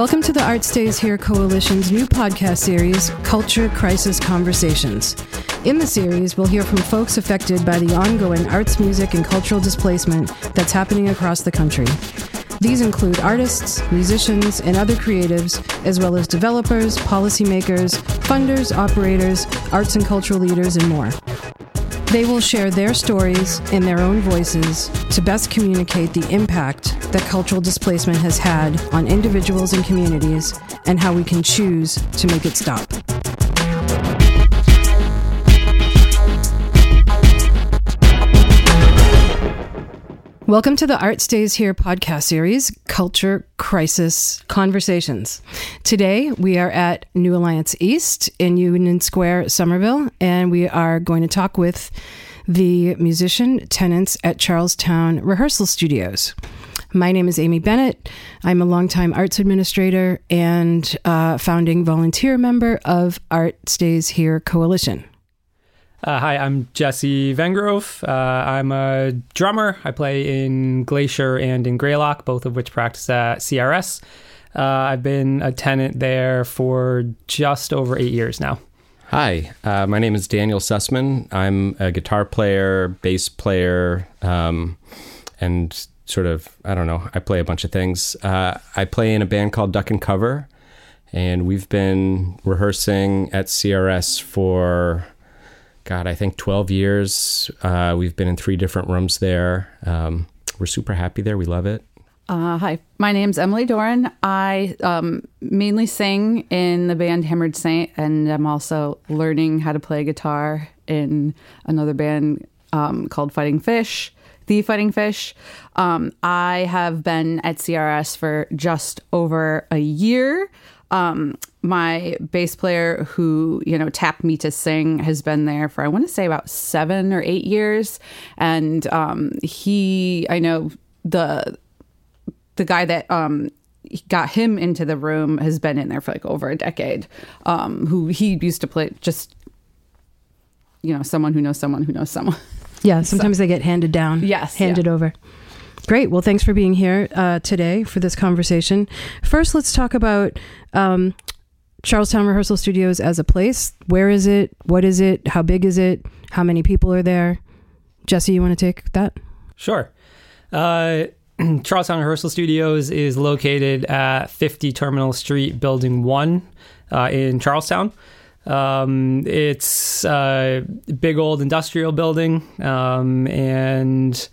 Welcome to the Art Stays Here Coalition's new podcast series, Culture Crisis Conversations. In the series, we'll hear from folks affected by the ongoing arts, music, and cultural displacement that's happening across the country. These include artists, musicians, and other creatives, as well as developers, policymakers, funders, operators, arts and cultural leaders, and more. They will share their stories in their own voices to best communicate the impact that cultural displacement has had on individuals and communities and how we can choose to make it stop. Welcome to the Art Stays Here podcast series, Culture Crisis Conversations. Today we are at New Alliance East in Union Square, Somerville, and we are going to talk with the musician tenants at Charlestown Rehearsal Studios. My name is Ami Bennitt. I'm a longtime arts administrator and uh, founding volunteer member of Art Stays Here Coalition. Uh, hi, I'm Jesse Vengrove. Uh, I'm a drummer. I play in Glacier and in Greylock, both of which practice at CRS. Uh, I've been a tenant there for just over eight years now. Hi, uh, my name is Daniel Sussman. I'm a guitar player, bass player, um, and sort of, I don't know, I play a bunch of things. Uh, I play in a band called Duck and Cover, and we've been rehearsing at CRS for God, I think 12 years. Uh, we've been in three different rooms there. Um, we're super happy there. We love it. Uh, hi, my name's Emily Doran. I um, mainly sing in the band Hammered Saint, and I'm also learning how to play guitar in another band um, called Fighting Fish, The Fighting Fish. Um, I have been at CRS for just over a year. Um, my bass player who you know tapped me to sing has been there for i want to say about seven or eight years and um, he i know the the guy that um, got him into the room has been in there for like over a decade um, who he used to play just you know someone who knows someone who knows someone Yeah, sometimes they get handed down. Yes, Handed yeah. over. Great. Well, thanks for being here uh, today for this conversation. First, let's talk about um, Charlestown Rehearsal Studios as a place. Where is it? What is it? How big is it? How many people are there? Jesse, you want to take that? Sure. Uh, Charlestown Rehearsal Studios is located at 50 Terminal Street, Building 1 uh, in Charlestown. Um, it's a big old industrial building, um, and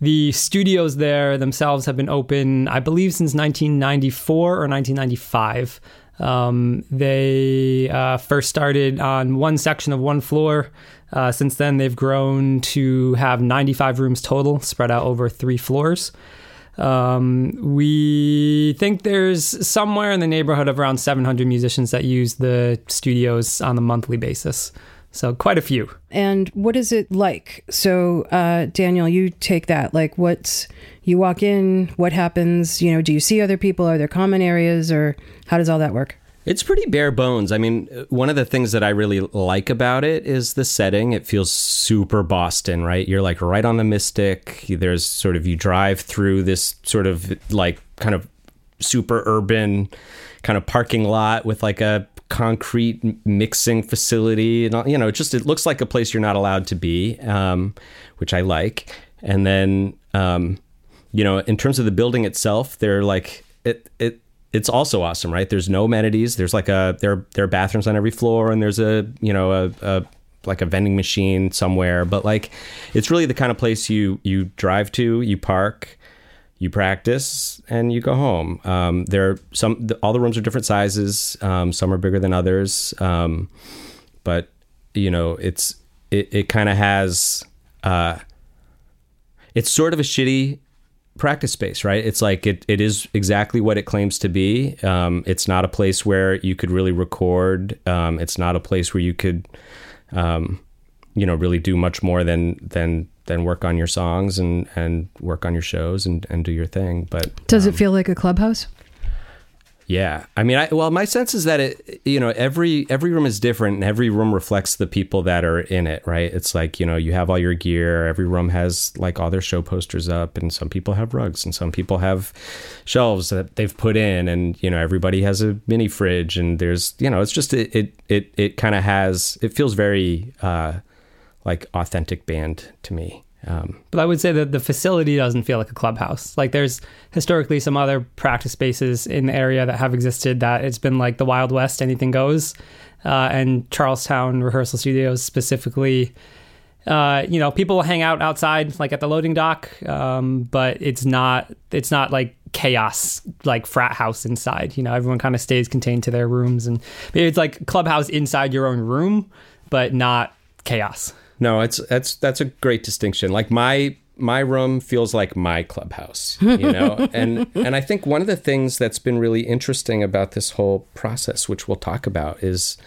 the studios there themselves have been open, I believe, since 1994 or 1995. Um, they uh, first started on one section of one floor. Uh, since then, they've grown to have 95 rooms total, spread out over three floors. Um, we think there's somewhere in the neighborhood of around 700 musicians that use the studios on a monthly basis. So, quite a few. And what is it like? So, uh, Daniel, you take that. Like, what's you walk in? What happens? You know, do you see other people? Are there common areas, or how does all that work? It's pretty bare bones. I mean, one of the things that I really like about it is the setting. It feels super Boston, right? You're like right on the Mystic. There's sort of, you drive through this sort of like kind of super urban kind of parking lot with like a concrete mixing facility. And, you know, just it looks like a place you're not allowed to be, um, which I like. And then, um, you know, in terms of the building itself, they're like, it, it, it's also awesome, right? There's no amenities. There's like a there there are bathrooms on every floor, and there's a you know a, a like a vending machine somewhere. But like, it's really the kind of place you you drive to, you park, you practice, and you go home. Um, there are some all the rooms are different sizes. Um, some are bigger than others, um, but you know it's it it kind of has. Uh, it's sort of a shitty practice space, right? It's like it, it is exactly what it claims to be. Um, it's not a place where you could really record. Um, it's not a place where you could, um, you know, really do much more than than than work on your songs and and work on your shows and and do your thing. But Does it feel like a clubhouse? Yeah, I mean, I, well, my sense is that it, you know, every every room is different, and every room reflects the people that are in it, right? It's like you know, you have all your gear. Every room has like all their show posters up, and some people have rugs, and some people have shelves that they've put in, and you know, everybody has a mini fridge, and there's you know, it's just it it it, it kind of has it feels very uh, like authentic band to me. Um, But I would say that the facility doesn't feel like a clubhouse. Like there's historically some other practice spaces in the area that have existed that it's been like the Wild West, anything goes. Uh, and Charlestown Rehearsal Studios specifically, uh, you know, people hang out outside, like at the loading dock, um, but it's not it's not like chaos like frat house inside. You know, everyone kind of stays contained to their rooms, and it's like clubhouse inside your own room, but not chaos. No, it's that's that's a great distinction. Like my my room feels like my clubhouse, you know. and and I think one of the things that's been really interesting about this whole process, which we'll talk about, is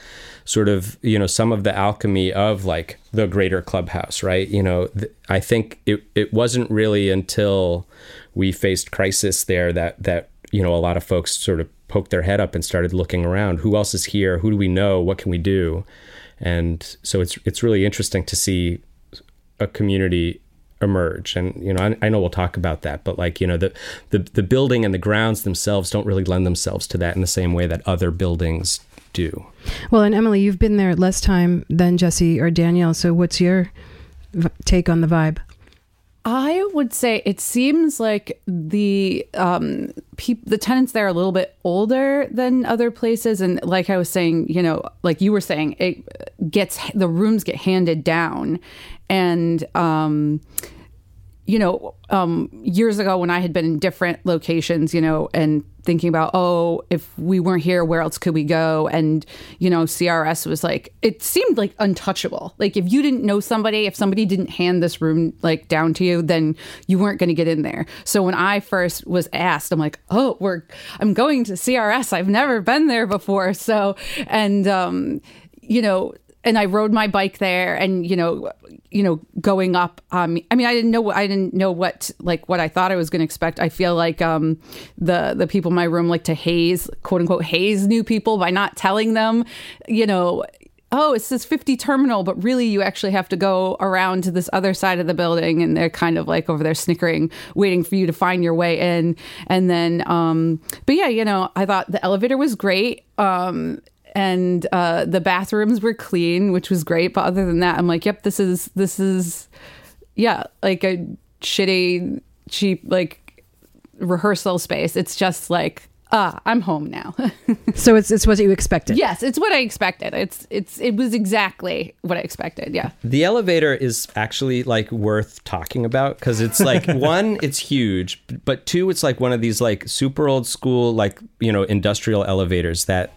sort of you know some of the alchemy of like the greater clubhouse, right? You know, th- I think it it wasn't really until we faced crisis there that that you know a lot of folks sort of poked their head up and started looking around. Who else is here? Who do we know? What can we do? And so it's it's really interesting to see a community emerge. And you know I, I, know we'll talk about that but like you know the, the the building and the grounds themselves don't really lend themselves to that in the same way that other buildings do. Well and emily you've been there less time than jesse or daniel so what's your take on the vibe I would say it seems like the um, the tenants there are a little bit older than other places, and like I was saying, you know, like you were saying, it gets the rooms get handed down, and um, you know, um, years ago when I had been in different locations, you know, and thinking about, oh, if we weren't here, where else could we go? And, you know, CRS was like, it seemed like untouchable. Like if you didn't know somebody, if somebody didn't hand this room like down to you, then you weren't going to get in there. So when I first was asked, I'm like, oh, we're, I'm going to CRS. I've never been there before. So, and, um, you know, and I rode my bike there and you know you know going up um I mean I didn't know what I didn't know what like what I thought I was going to expect I feel like um the the people in my room like to haze quote unquote haze new people by not telling them you know oh, it says 50 terminal, but really you actually have to go around to this other side of the building and they're kind of like over there snickering, waiting for you to find your way in. And then, um, but yeah, you know, I thought the elevator was great. Um, and uh, the bathrooms were clean, which was great. But other than that, I'm like, yep, this is this is yeah, like a shitty, cheap like rehearsal space. It's just like ah, I'm home now. so it's it's what you expected. yes, it's what I expected. It's it's it was exactly what I expected. Yeah. the elevator is actually like worth talking about because it's like one it's huge but two it's like one of these like super old school like you know industrial elevators that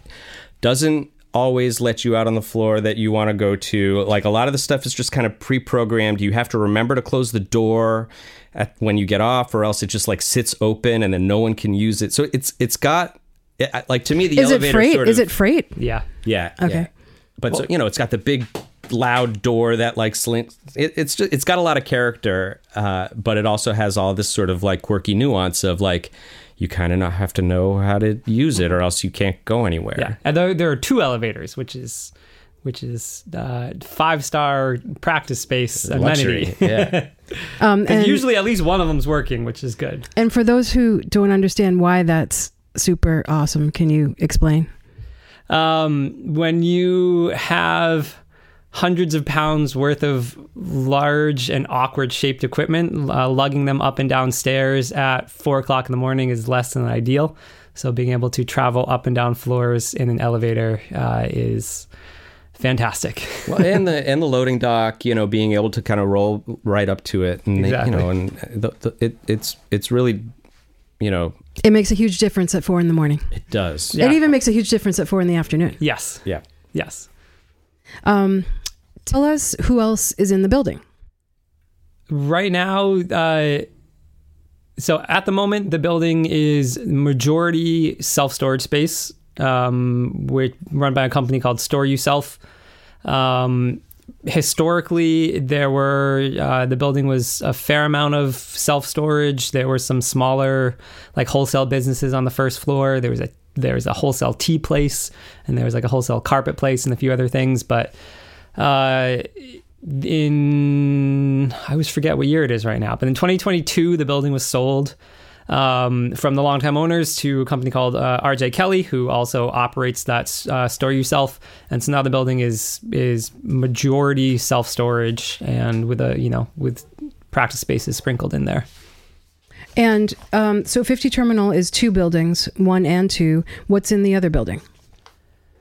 doesn't always let you out on the floor that you want to go to like a lot of the stuff is just kind of pre-programmed you have to remember to close the door at, when you get off or else it just like sits open and then no one can use it so it's it's got it, like to me the Is it elevator freight? sort Is it freight? Yeah. yeah. Okay. yeah. But so, you know, it's got the big loud door that like slinks. It, it's just, it's got a lot of character, uh, but it also has all this sort of like quirky nuance of like you kind of not have to know how to use it or else you can't go anywhere. Yeah, and there, there are two elevators, which is which is uh, five star practice space amenity. Yeah. Um, And and, usually at least one of them's working, which is good. and for those who don't understand why that's super awesome, can you explain? Um, when you have hundreds of pounds worth of large and awkward shaped equipment, uh, lugging them up and down stairs at four o'clock in the morning is less than ideal. So being able to travel up and down floors in an elevator uh, is fantastic. well, and the and the loading dock, you know, being able to kind of roll right up to it, and Exactly. you know, and the, the, it it's it's really, you know, It makes a huge difference at four in the morning. it does. Yeah. It even makes a huge difference at four in the afternoon. yes, Yeah. yes. Um, tell us who else is in the building. right now uh so at the moment the building is majority self-storage space um which run by a company called store yourself um historically there were uh, the building was a fair amount of self-storage there were some smaller like wholesale businesses on the first floor there was a there was a wholesale tea place and there was like a wholesale carpet place and a few other things. But uh, in I always forget what year it is right now, but in 2022 the building was sold um, from the longtime owners to a company called uh, RJ Kelly, who also operates that uh, store yourself. And so now the building is is majority self storage and with a you know with practice spaces sprinkled in there. And um, so 50 Terminal is two buildings, one and two. What's in the other building?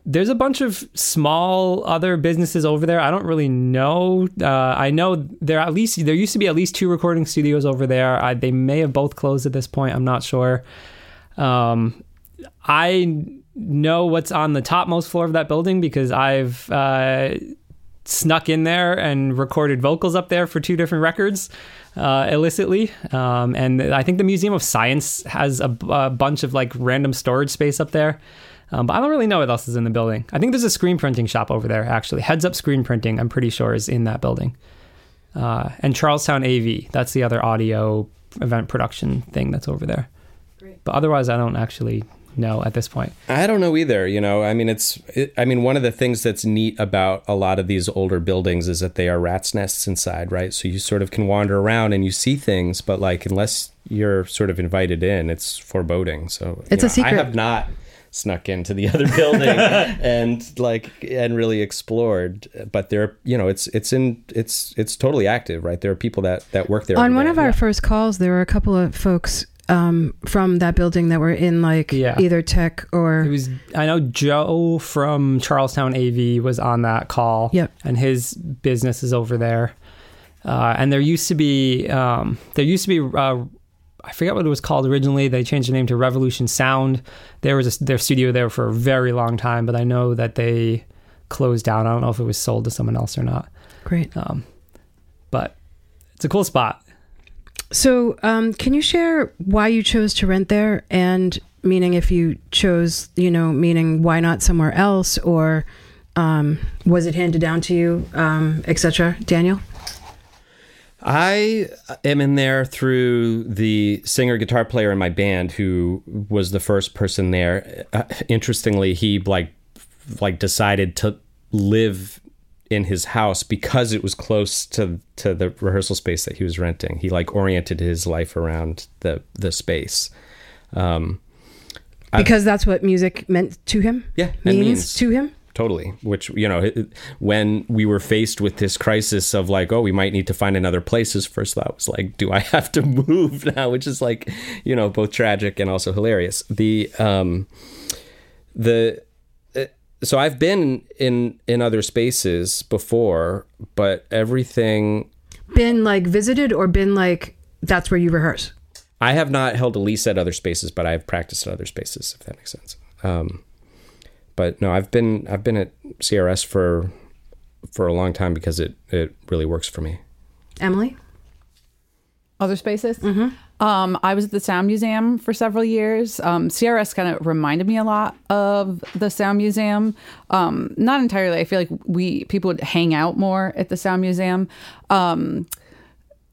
There's a bunch of small other businesses over there. I don't really know. Uh, I know there at least there used to be at least two recording studios over there. I, they may have both closed at this point. I'm not sure. Um, I know what's on the topmost floor of that building because I've uh, snuck in there and recorded vocals up there for two different records uh, illicitly. Um, and I think the Museum of Science has a, a bunch of like random storage space up there. Um, but I don't really know what else is in the building. I think there's a screen printing shop over there, actually. Heads Up Screen Printing, I'm pretty sure, is in that building. Uh, and Charlestown AV, that's the other audio event production thing that's over there. Great. But otherwise, I don't actually know at this point. I don't know either. You know, I mean, it's, it, I mean, one of the things that's neat about a lot of these older buildings is that they are rat's nests inside, right? So you sort of can wander around and you see things, but like, unless you're sort of invited in, it's foreboding. So it's know, a secret. I have not snuck into the other building and like and really explored but there you know it's it's in it's it's totally active right there are people that that work there on one of our yeah. first calls there were a couple of folks um, from that building that were in like yeah. either tech or it was I know Joe from Charlestown AV was on that call. Yep. And his business is over there. Uh, and there used to be um, there used to be uh, I forget what it was called originally. They changed the name to Revolution Sound. There was a, their studio there for a very long time, but I know that they closed down. I don't know if it was sold to someone else or not. Great. Um, but it's a cool spot. So, um, can you share why you chose to rent there, and meaning if you chose, you know, meaning why not somewhere else, or um, was it handed down to you, um, etc. Daniel. I am in there through the singer guitar player in my band who was the first person there. Uh, interestingly, he like like decided to live in his house because it was close to to the rehearsal space that he was renting. He like oriented his life around the the space. Um, because I, that's what music meant to him. Yeah, means, means to him totally. Which you know when we were faced with this crisis of like oh we might need to find another place his first thought was like do i have to move now? Which is like you know both tragic and also hilarious. The um the uh, so i've been in in other spaces before but everything been like visited or been like that's where you rehearse? I have not held a lease at other spaces but i've practiced at other spaces if that makes sense. Um but no, I've been I've been at CRS for for a long time because it it really works for me. Emily, other spaces. Mm-hmm. Um, I was at the Sound Museum for several years. Um, CRS kind of reminded me a lot of the Sound Museum. Um, not entirely. I feel like we people would hang out more at the Sound Museum. Um,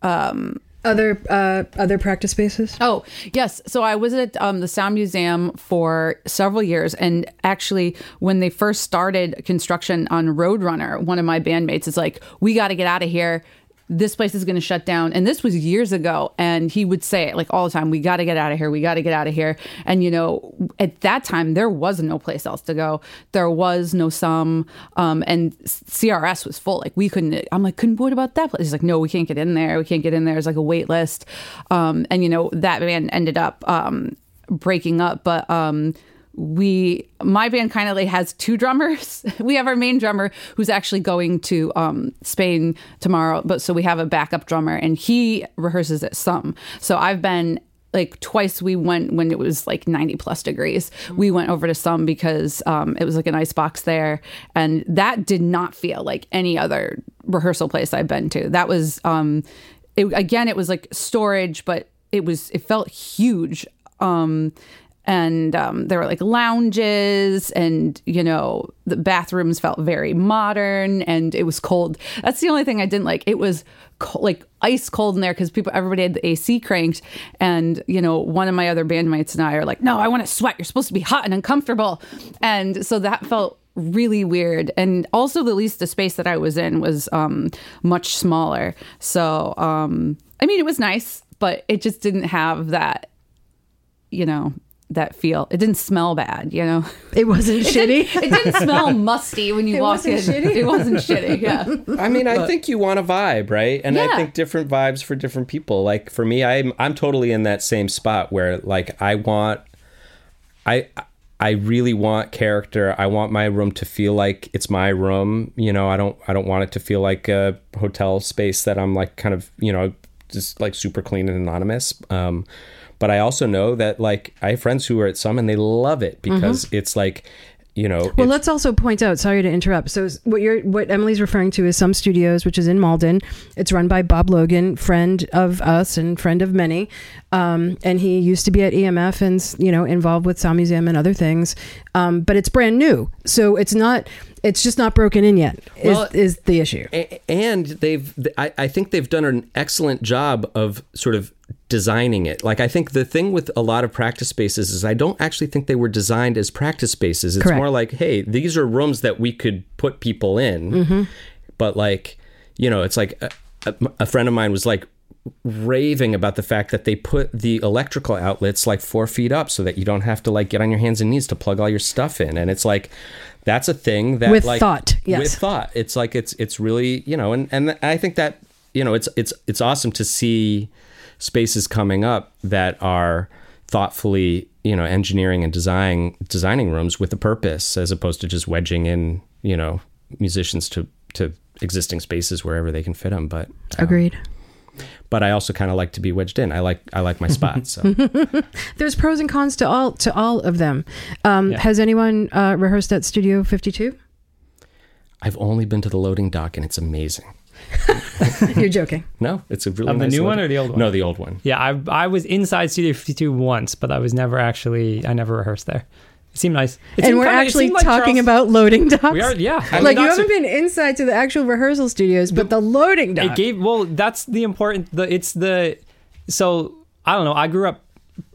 um, other uh, other practice spaces? Oh yes. So I was at um, the Sound Museum for several years, and actually, when they first started construction on Roadrunner, one of my bandmates is like, "We got to get out of here this place is going to shut down. And this was years ago. And he would say it like all the time, we got to get out of here. We got to get out of here. And, you know, at that time, there was no place else to go. There was no sum. Um, and CRS was full. Like we couldn't, I'm like, couldn't, what about that place? He's like, no, we can't get in there. We can't get in there. It's like a wait list. Um, and, you know, that man ended up um, breaking up. But, um, we my band kind of like has two drummers. We have our main drummer who's actually going to um, spain tomorrow but so we have a backup drummer and he rehearses at some so i've been like twice we went when it was like 90 plus degrees. We went over to some because um, it was like an ice box there and that did not feel like any other rehearsal place i've been to. That was um it, again it was like storage but it was it felt huge um and um, there were like lounges, and you know the bathrooms felt very modern, and it was cold. That's the only thing I didn't like. It was like ice cold in there because people everybody had the AC cranked, and you know one of my other bandmates and I are like, no, I want to sweat. You're supposed to be hot and uncomfortable, and so that felt really weird and also the least the space that i was in was um much smaller so um i mean it was nice but it just didn't have that you know that feel it didn't smell bad you know It wasn't shitty. it didn't smell musty when you It walked in wasn't shitty? it wasn't shitty yeah I mean, I think you want a vibe, right? And I think different vibes for different people. Like for me, I'm I'm totally in that same spot where like I want I I really want character. I want my room to feel like it's my room. You know, I don't I don't want it to feel like a hotel space that I'm like kind of, you know, just like super clean and anonymous. Um but I also know that like I have friends who are at some and they love it because it's like you know, Well, let's also point out. Sorry to interrupt. So, what you're, what Emily's referring to is Some Studios, which is in Malden. It's run by Bob Logan, friend of us and friend of many. Um, and he used to be at EMF and you know involved with Sound Museum and other things. Um, but it's brand new, so it's not. It's just not broken in yet. Is, Well- is the issue? And they've I, I think they've done an excellent job of sort of designing it like i think the thing with a lot of practice spaces is i don't actually think they were designed as practice spaces it's Correct. more like hey these are rooms that we could put people in Mm-hmm. but like you know it's like a, a, a friend of mine was like raving about the fact that they put the electrical outlets like four feet up so that you don't have to like get on your hands and knees to plug all your stuff in and it's like that's a thing that With like thought, yes. with thought it's like it's it's really you know and and i think that you know it's it's it's awesome to see spaces coming up that are thoughtfully you know engineering and designing designing rooms with a purpose as opposed to just wedging in you know musicians to to existing spaces wherever they can fit them but um, Agreed. But i also kind of like to be wedged in i like i like my spot so There's pros and cons to all to all of them. Um, Yeah. Has anyone uh, rehearsed at Studio 52? i've only been to the loading dock and it's amazing You're joking. no it's a really Of the nice new one or the old one? no the old one Yeah, I I was inside Studio 52 once, but I was never actually I never rehearsed there. It seemed nice. It and seemed we're kinda- actually like talking Charles- about loading docks. We are, yeah. I mean, like you haven't a- been inside to the actual rehearsal studios, but the loading dock. It gave well. That's the important. The it's the so I don't know. I grew up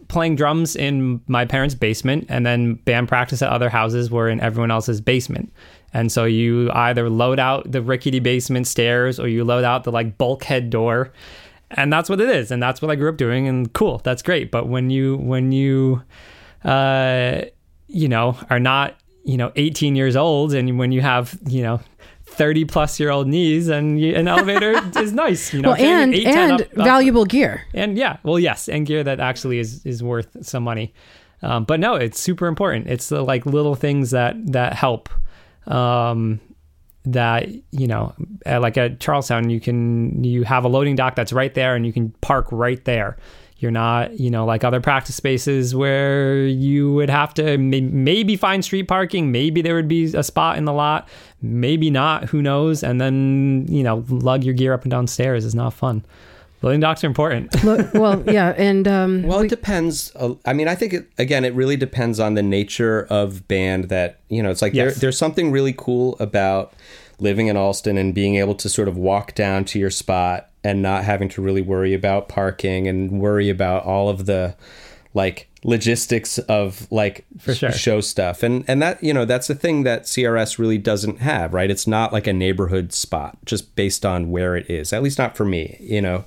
playing drums in my parents' basement, and then band practice at other houses were in everyone else's basement. And so you either load out the rickety basement stairs or you load out the like bulkhead door. And that's what it is. And that's what I grew up doing. And cool, that's great. But when you when you uh you know are not, you know, 18 years old and when you have, you know, 30 plus year old knees and you, an elevator is nice, you know. well, and and up- up- valuable gear. and yeah, well, yes, and gear that actually is is worth some money. Um, but no, it's super important. It's the like little things that that help. Um, that you know, like at Charlestown, you can you have a loading dock that's right there, and you can park right there. You're not, you know, like other practice spaces where you would have to may- maybe find street parking. Maybe there would be a spot in the lot. Maybe not. Who knows? And then, you know, lug your gear up and down stairs is not fun. Loading docks are important. Well, yeah, and um, Well, it depends. I mean, I think it, again, it really depends on the nature of band. That you know, it's like Yes. there, there's something really cool about living in Allston and being able to sort of walk down to your spot and not having to really worry about parking and worry about all of the like logistics of like For sure. show stuff. And and that you know that's the thing that CRS really doesn't have right? It's not like a neighborhood spot just based on where it is at least not for me you know?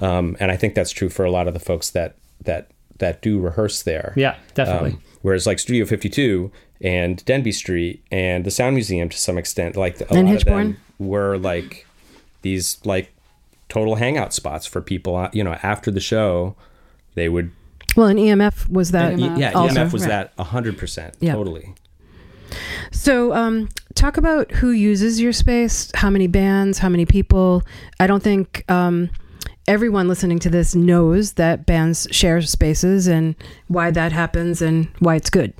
Um, and I think that's true for a lot of the folks that that that do rehearse there. Yeah, definitely. um, whereas like Studio 52 and Denby Street and the Sound Museum to some extent, like a And lot of them were like these like total hangout spots for people. uh, You know, after the show, they would. well, and EMF was that. EMF. Yeah, Also, EMF was right. that hundred percent, Yeah. totally. So, um, talk about who uses your space, how many bands, how many people. I don't think um, everyone listening to this knows that bands share spaces and why that happens and why it's good.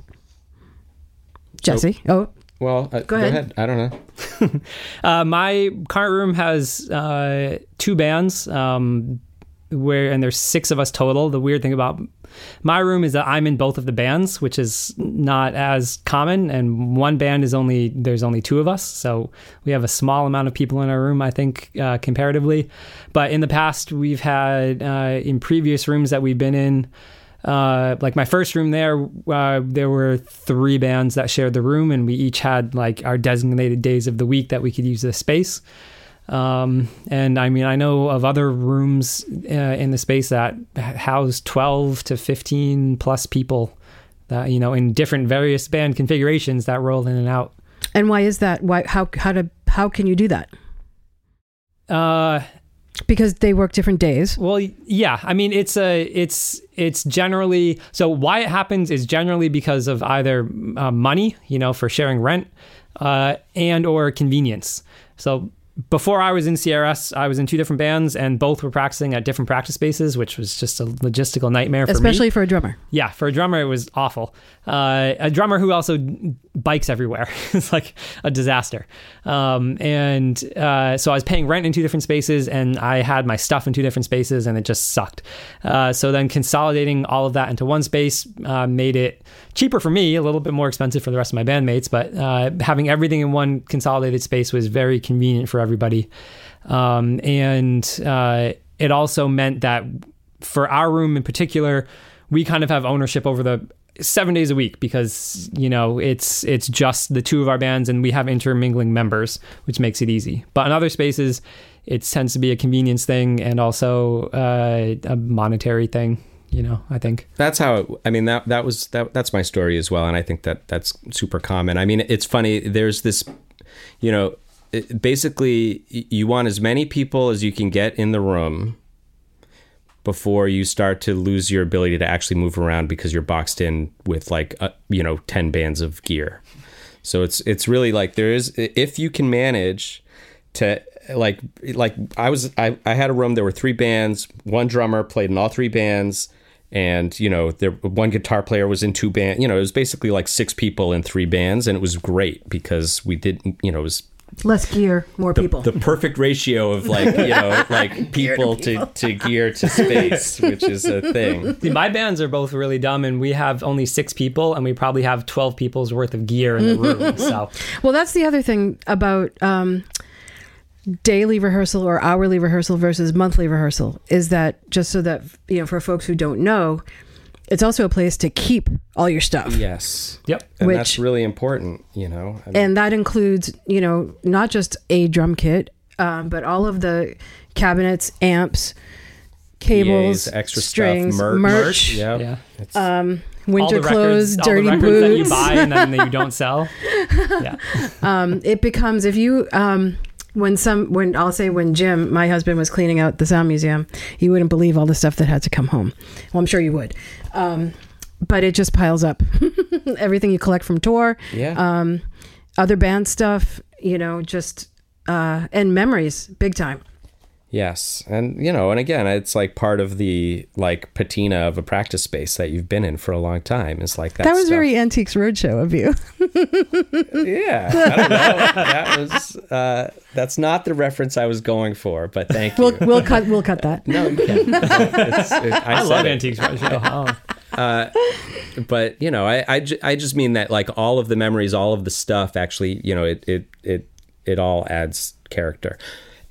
Jesse, oh, Well, uh, go, ahead. ahead. I don't know. Uh, my current room has uh, two bands. Um, where and there's six of us total. The weird thing about my room is that I'm in both of the bands, which is not as common. And one band is only there's only two of us, so we have a small amount of people in our room, I think, uh, comparatively. But in the past, we've had uh, in previous rooms that we've been in. Uh, like my first room there, uh, there were three bands that shared the room, and we each had like our designated days of the week that we could use the space. Um, and I mean, I know of other rooms uh, in the space that house 12 to 15 plus people that, you know, in different various band configurations that roll in and out. And why is that? Why, how, how to, how can you do that? Uh, because they work different days. Well, yeah. I mean, it's a, it's, it's generally, so why it happens is generally because of either uh, money, you know, for sharing rent, uh, and or convenience. So before I was in CRS, I was in two different bands, and both were practicing at different practice spaces, which was just a logistical nightmare for Especially me. for a drummer. Yeah, for a drummer, it was awful. Uh, a drummer who also bikes everywhere. it's like a disaster. Um, and uh, so I was paying rent in two different spaces, and I had my stuff in two different spaces, and it just sucked. Uh, so then consolidating all of that into one space uh, made it cheaper for me, a little bit more expensive for the rest of my bandmates, but uh, having everything in one consolidated space was very convenient for everybody. Um, and uh, it also meant that for our room in particular, we kind of have ownership over the seven days a week because you know it's it's just the two of our bands and we have intermingling members which makes it easy. But in other spaces it tends to be a convenience thing and also uh, a monetary thing you know i think. That's how it, i mean that that was that that's my story as well. And i think that that's super common. I mean it's funny there's this you know basically you want as many people as you can get in the room before you start to lose your ability to actually move around because you're boxed in with like uh, you know 10 bands of gear. So it's it's really like there is if you can manage to like like I was I, I had a room there were three bands one drummer played in all three bands and you know there one guitar player was in two bands you know it was basically like six people in three bands and it was great because we didn't you know it was less gear more the, people. the perfect ratio of like you know like people to, to gear to space which is a thing. See, my bands are both really dumb and we have only six people and we probably have 12 people's worth of gear in the room so. Well that's the other thing about um, daily rehearsal or hourly rehearsal versus monthly rehearsal is that just so that you know for folks who don't know it's also a place to keep all your stuff. Yes. Yep. And Which- that's really important you know? I mean, and that includes you know not just a drum kit um, but all of the cabinets amps cables PAs, extra strings stuff merch, merch, yeah, yeah. It's, um, all winter the clothes records, all dirty the records that you buy and then that you don't sell. Yeah. Um, it becomes if you um, when some when I'll say when Jim, my husband, was cleaning out the sound museum, you wouldn't believe all the stuff that had to come home. Well, I'm sure you would, um, but it just piles up. Everything you collect from tour, yeah um, other band stuff, you know, just uh, and memories, big time. Yes. And you know, and again, it's like part of the like patina of a practice space that you've been in for a long time. It's like that. That was stuff. very Antiques Roadshow of you. Yeah. I don't know. that was uh that's not the reference I was going for, but thank you. we'll we'll cut we'll cut that. no, you can't. It's- it- I, i love it. antiques roadshow oh. but you know, I, I, ju- I just mean that like all of the memories, all of the stuff actually, you know, it, it, it, it all adds character.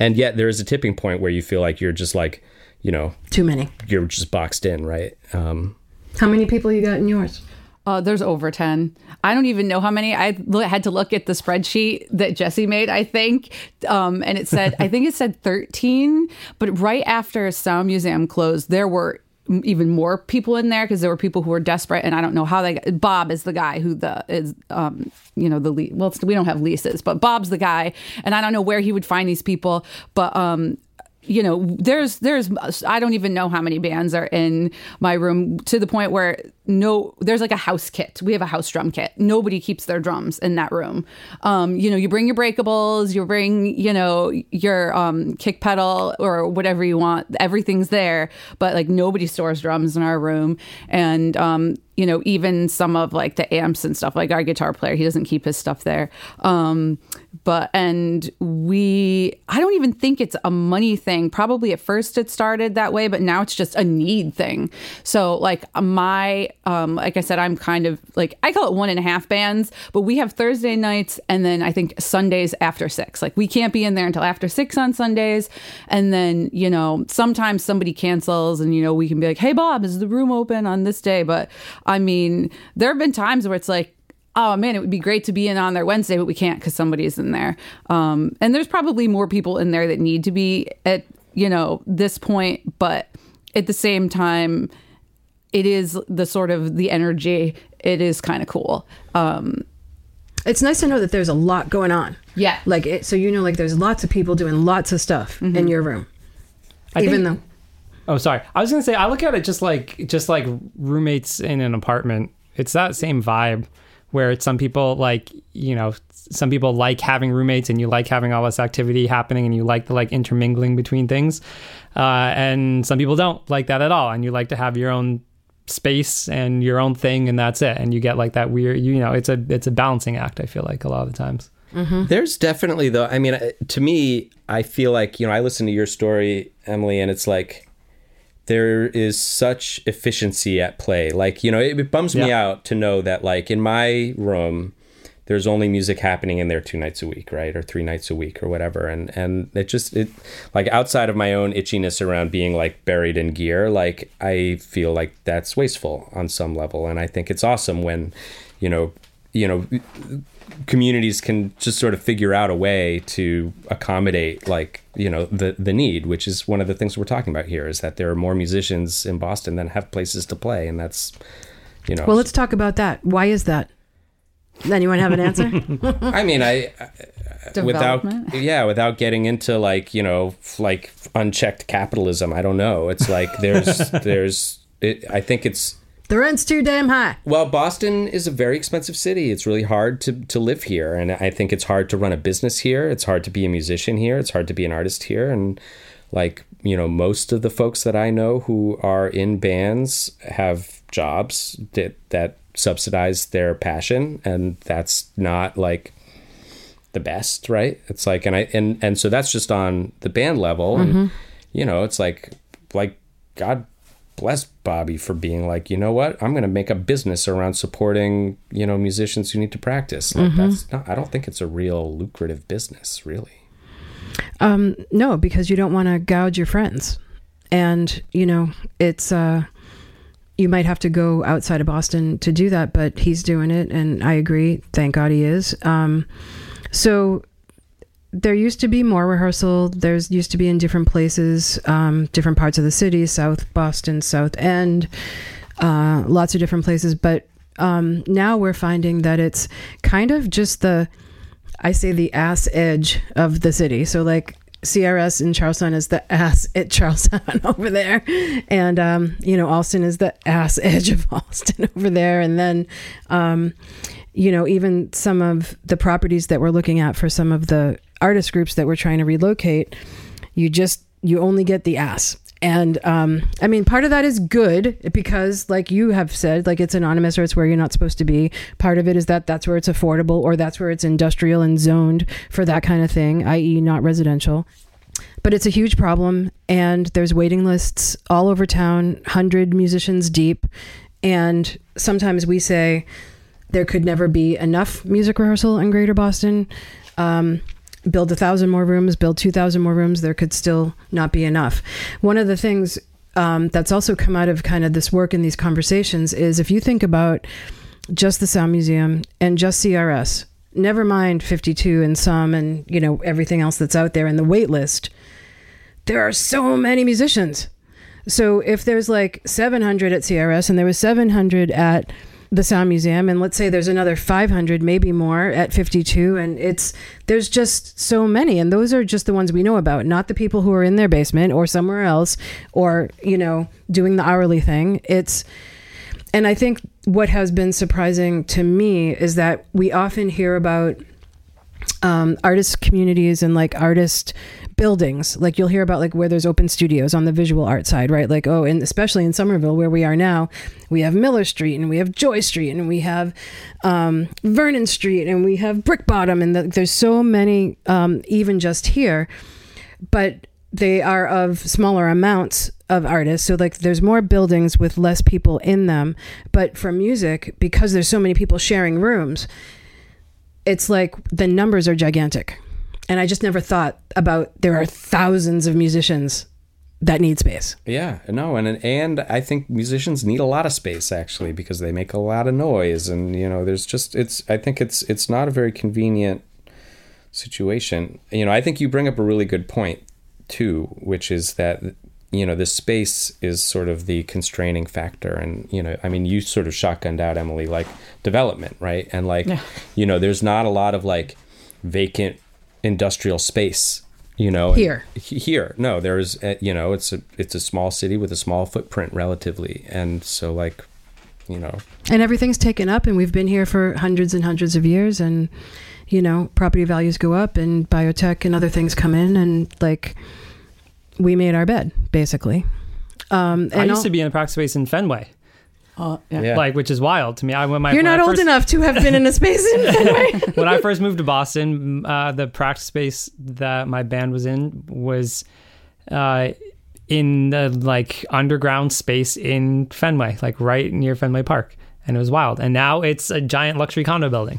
And yet there is a tipping point where you feel like you're just like, you know, Too many. you're just boxed in, right? Um, How many people you got in yours? Uh, there's over 10. I don't even know how many. I had to look at the spreadsheet that Jesse made, I think. Um, and it said, I think it said 13. But right after Sound Museum closed, there were m- even more people in there because there were people who were desperate. And I don't know how they got. Bob is the guy who the is, um, you know, the le- well, we don't have leases, but Bob's the guy. And I don't know where he would find these people. But, um, you know there's there's i don't even know how many bands are in my room to the point where no there's like a house kit. We have a house drum kit. Nobody keeps their drums in that room. Um, you know you bring your breakables you bring you know your um, kick pedal or whatever you want. Everything's there but like nobody stores drums in our room. And um, you know even some of like the amps and stuff like our guitar player he doesn't keep his stuff there. Um, but and we i don't even think it's a money thing. Probably at first it started that way but now it's just a need thing. So like my um like i said i'm kind of like i call it one and a half bands but we have thursday nights and then i think sundays after six. Like we can't be in there until after six on sundays. And then you know sometimes somebody cancels and you know we can be like hey bob is the room open on this day? But i mean there have been times where it's like oh man, it would be great to be in on their Wednesday, but we can't because somebody's in there. Um, and there's probably more people in there that need to be at, you know, this point, but at the same time, it is the sort of the energy. It is kind of cool. Um, It's nice to know that there's a lot going on. Yeah. Like it, so you know like there's lots of people doing lots of stuff in your room. I Even think- though Oh, sorry. I was gonna say I look at it just like just like roommates in an apartment. It's that same vibe where it's some people like you know some people like having roommates and you like having all this activity happening and you like the like intermingling between things, uh, and some people don't like that at all and you like to have your own space and your own thing and that's it and you get like that weird you know it's a it's a balancing act I feel like a lot of the times. There's definitely though. I mean, uh, to me, I feel like you know I listen to your story, Emily, and it's like there is such efficiency at play. Like you know, it, it bums me out to know that like in my room, there's only music happening in there two nights a week, right, or three nights a week, or whatever. And and it just it like outside of my own itchiness around being like buried in gear, like I feel like that's wasteful on some level. And I think it's awesome when, you know, you know communities can just sort of figure out a way to accommodate like you know the the need which is one of the things we're talking about here is that there are more musicians in Boston than have places to play and that's you know well let's talk about that. Why is that? Then you want to have an answer? I mean I uh, without yeah without getting into like you know like unchecked capitalism I don't know it's like there's there's it, I think it's the rent's too damn high. Well, Boston is a very expensive city. It's really hard to, to live here. And I think it's hard to run a business here. It's hard to be a musician here. It's hard to be an artist here. And like, you know, most of the folks that I know who are in bands have jobs that, that subsidize their passion. And that's not like the best, right? It's like, and I, and, and so that's just on the band level. And, you know, it's like, like, God bless Bobby for being like, you know what, I'm going to make a business around supporting, you know, musicians who need to practice. Like that's not, I don't think it's a real lucrative business, really. Um, no, because you don't want to gouge your friends, and you know it's. Uh, you might have to go outside of Boston to do that, but he's doing it, and I agree. Thank God he is. Um, so there used to be more rehearsal. There's used to be in different places, um, different parts of the city, South Boston, South End, uh, lots of different places. But um, now we're finding that it's kind of just the, I say the ass edge of the city. So like CRS in Charlestown is the ass at Charlestown over there, and um, you know Allston is the ass edge of Allston over there, and then. Um, you know, even some of the properties that we're looking at for some of the artist groups that we're trying to relocate, you just you only get the ass. And um, I mean, part of that is good because, like you have said, like it's anonymous or it's where you're not supposed to be. Part of it is that that's where it's affordable or that's where it's industrial and zoned for that kind of thing, i.e., not residential. But it's a huge problem, and there's waiting lists all over town, hundred musicians deep. And sometimes we say, there could never be enough music rehearsal in Greater Boston. Um, build a thousand more rooms, build two thousand more rooms. There could still not be enough. One of the things um, that's also come out of kind of this work and these conversations is if you think about just the Sound Museum and just CRS, never mind 52 and some and you know everything else that's out there in the wait list, there are so many musicians. So if there's like 700 at CRS and there was 700 at the Sound Museum, and let's say there's another 500, maybe more at 52, and it's there's just so many, and those are just the ones we know about, not the people who are in their basement or somewhere else, or you know doing the hourly thing. It's and I think what has been surprising to me is that we often hear about um, artist communities and like artist buildings. Like you'll hear about like where there's open studios on the visual art side, right? Like oh, and especially in Somerville where we are now, we have Miller Street and we have Joy Street and we have um, Vernon Street and we have Brick Bottom and the, there's so many um, even just here, but they are of smaller amounts of artists. So like there's more buildings with less people in them. But for music, because there's so many people sharing rooms, it's like the numbers are gigantic. And I just never thought about there are thousands of musicians that need space. Yeah, no, and and I think musicians need a lot of space actually because they make a lot of noise, and you know, there's just it's. I think it's it's not a very convenient situation. You know, I think you bring up a really good point too, which is that you know the space is sort of the constraining factor, and you know, I mean, you sort of shotgunned out Emily like development, right? And like, Yeah. you know, there's not a lot of like vacant industrial space you know Here. here no there's uh, you know it's a it's a small city with a small footprint relatively and so like you know And everything's taken up and we've been here for hundreds and hundreds of years and you know, property values go up and biotech and other things come in and like we made our bed basically. Um and I used all- to be in a practice space in Fenway, Uh, yeah. Yeah. like which is wild to me. I when my You're when not I old first- enough to have been in a space in Fenway. when I first moved to Boston, uh, the practice space that my band was in was uh, in the like underground space in Fenway, like right near Fenway Park, and it was wild. And now it's a giant luxury condo building.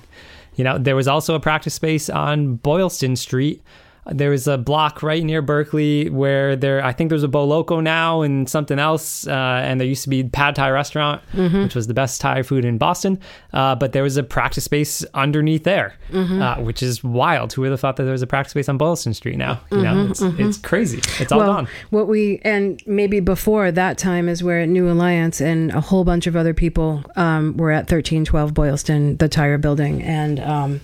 You know, there was also a practice space on Boylston Street. There was a block right near Berkeley where there, I think there's a Boloco now and something else. Uh, and there used to be Pad Thai restaurant, which was the best Thai food in Boston. Uh, but there was a practice space underneath there, uh, which is wild. Who would have thought that there was a practice space on Boylston Street now? You know, it's, it's crazy. It's all well, gone. what we and maybe before that time is where New Alliance and a whole bunch of other people um, were at thirteen twelve Boylston, the tire building, and um,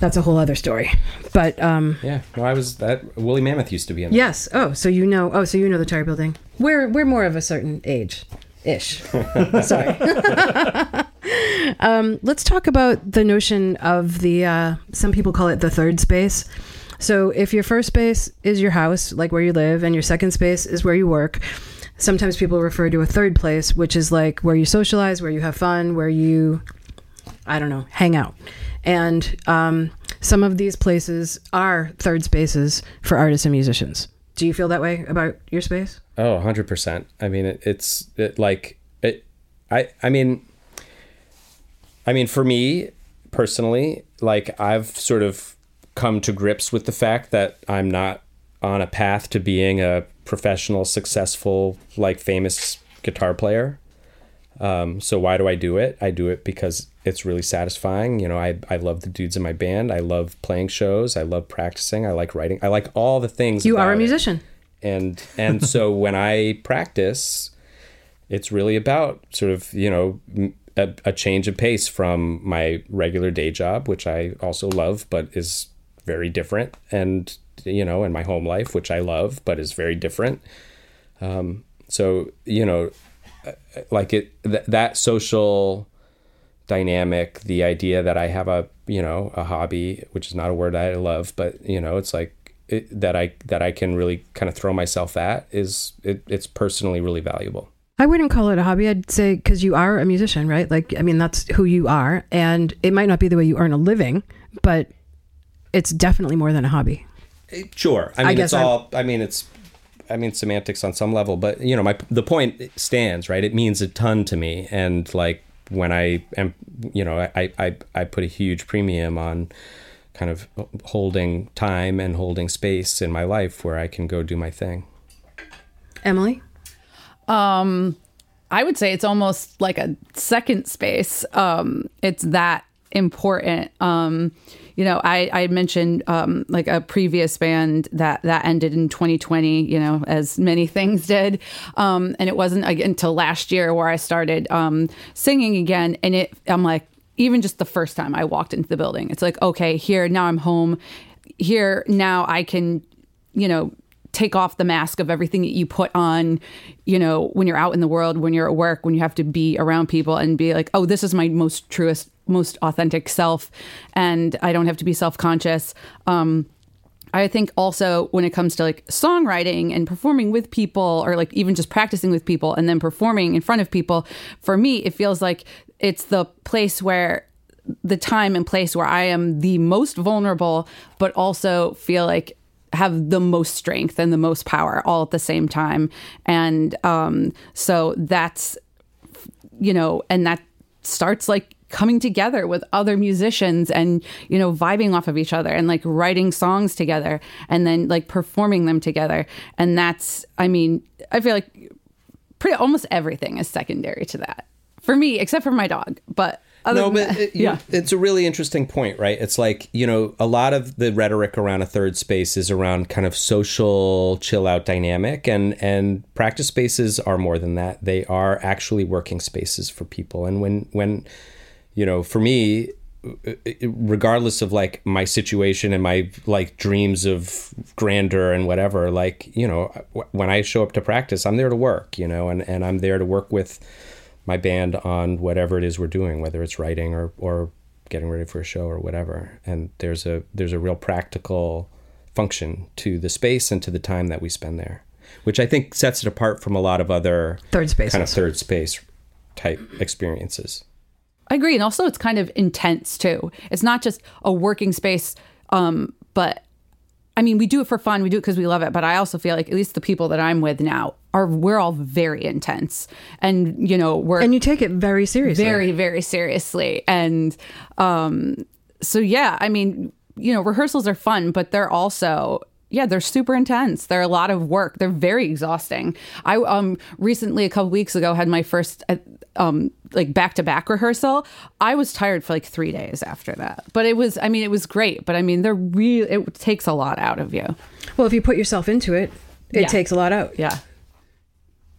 that's a whole other story. But um, yeah no i was that woolly mammoth used to be in there. yes, oh, so you know, oh, so you know the tire building. We're we're more of a certain age, ish. Sorry. um, let's talk about the notion of the. Uh, some people call it the third space. So if your first space is your house, like where you live, and your second space is where you work, sometimes people refer to a third place, which is like where you socialize, where you have fun, where you, I don't know, hang out. And um, some of these places are third spaces for artists and musicians. Do you feel that way about your space? Oh, 100%. I mean, it, it's it, like it I I mean I mean for me personally, like I've sort of come to grips with the fact that I'm not on a path to being a professional, successful, like famous guitar player. Um, so why do I do it? I do it because it's really satisfying. You know, I, I love the dudes in my band. I love playing shows. I love practicing. I like writing. I like all the things. You are a it musician. and and so when I practice, it's really about sort of you know a change of pace from my regular day job, which I also love, but is very different, and you know, in my home life, which I love, but is very different. Um, so you know, uh, like it th- that social dynamic the idea that i have a you know a hobby which is not a word i love but you know it's like it, that i that i can really kind of throw myself at is it, it's personally really valuable I wouldn't call it a hobby. I'd say because you are a musician, right? Like, I mean, that's who you are. And it might not be the way you earn a living, but it's definitely more than a hobby. Eh, sure i mean guess it's I'm- all i mean it's i mean semantics on some level but you know my the point stands right it means a ton to me and like when i am you know i i i put a huge premium on kind of holding time and holding space in my life where i can go do my thing Emily? Um, I would say it's almost like a second space. Um, it's that important. Um, you know, I, I mentioned um, like a previous band that that ended in 2020. You know, as many things did, um, and it wasn't until last year where I started um, singing again. And it, I'm like, even just the first time I walked into the building, it's like, okay, here now I'm home. Here now I can, you know, take off the mask of everything that you put on, you know, when you're out in the world, when you're at work, when you have to be around people and be like, oh, this is my most truest, most authentic self. And I don't have to be self conscious. Um, I think also when it comes to like songwriting and performing with people or like even just practicing with people and then performing in front of people, for me, it feels like it's the place where the time and place where I am the most vulnerable, but also feel like have the most strength and the most power all at the same time. And um, so that's, you know, and that starts like coming together with other musicians and you know vibing off of each other and like writing songs together and then like performing them together and that's i mean i feel like pretty almost everything is secondary to that for me except for my dog but other no, but that- it, yeah. it's a really interesting point, right? It's like, you know, a lot of the rhetoric around a third space is around kind of social chill out dynamic and and practice spaces are more than that. They are actually working spaces for people. And when when you know, for me, regardless of like my situation and my like dreams of grandeur and whatever, like, you know, when I show up to practice, I'm there to work, you know, and and I'm there to work with my band on whatever it is we're doing, whether it's writing or or getting ready for a show or whatever. And there's a there's a real practical function to the space and to the time that we spend there, which I think sets it apart from a lot of other Third spaces. kind of third space type experiences. I agree. And also, it's kind of intense too. It's not just a working space, um, but I mean, we do it for fun. We do it because we love it. But I also feel like at least the people that I'm with now are we're all very intense, and you know we're And you take it very seriously. very very seriously. And um, so yeah, I mean, you know, rehearsals are fun, but they're also yeah, they're super intense. They're a lot of work. They're very exhausting. I um recently a couple weeks ago had my first uh, um like back to back rehearsal. I was tired for like 3 days after that. But it was I mean it was great, but I mean they're real it takes a lot out of you. Well, if you put yourself into it, it Yeah. takes a lot out. Yeah.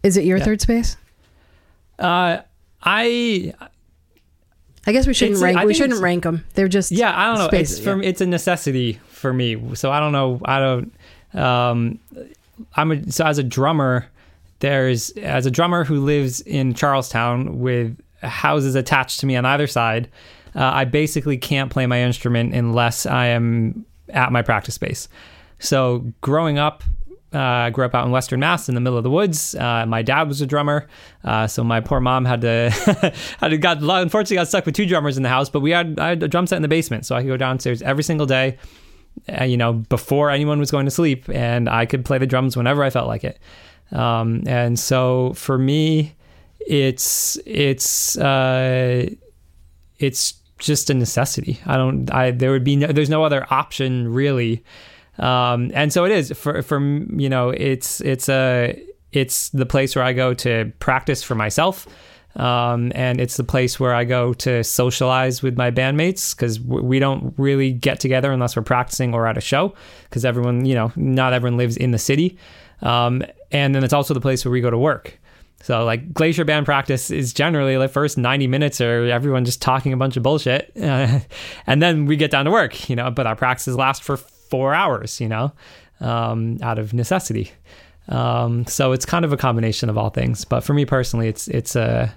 Is it your third space? Uh, I I guess we shouldn't It's- rank. I We shouldn't rank them. They're just yeah, I don't know. Spaces, it's for yeah. it's a necessity for me. So I don't know. I don't. Um, I'm a, so as a drummer. There's as a drummer who lives in Charlestown with houses attached to me on either side. Uh, I basically can't play my instrument unless I am at my practice space. So growing up, uh, I grew up out in Western Mass in the middle of the woods. Uh, my dad was a drummer, uh, so my poor mom had to had got unfortunately got stuck with two drummers in the house. But we had I had a drum set in the basement, so I could go downstairs every single day. Uh, you know, before anyone was going to sleep, and I could play the drums whenever I felt like it. Um, and so for me, it's it's uh, it's just a necessity. I don't. I there would be no, there's no other option really. Um, and so it is for for you know it's it's a it's the place where I go to practice for myself. Um, and it's the place where I go to socialize with my bandmates because we don't really get together unless we're practicing or at a show because everyone, you know, not everyone lives in the city. Um, and then it's also the place where we go to work. So like glacier band practice is generally the first 90 minutes or everyone just talking a bunch of bullshit. Uh, and then we get down to work, you know, but our practices last for four hours, you know, um, out of necessity. Um, so it's kind of a combination of all things. But for me personally, it's, it's a,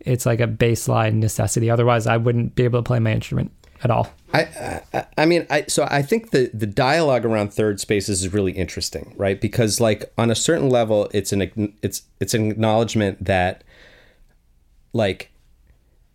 it's like a baseline necessity. Otherwise I wouldn't be able to play my instrument at all. I, I I mean I so I think the the dialogue around third spaces is really interesting, right? Because like on a certain level, it's an it's it's an acknowledgement that like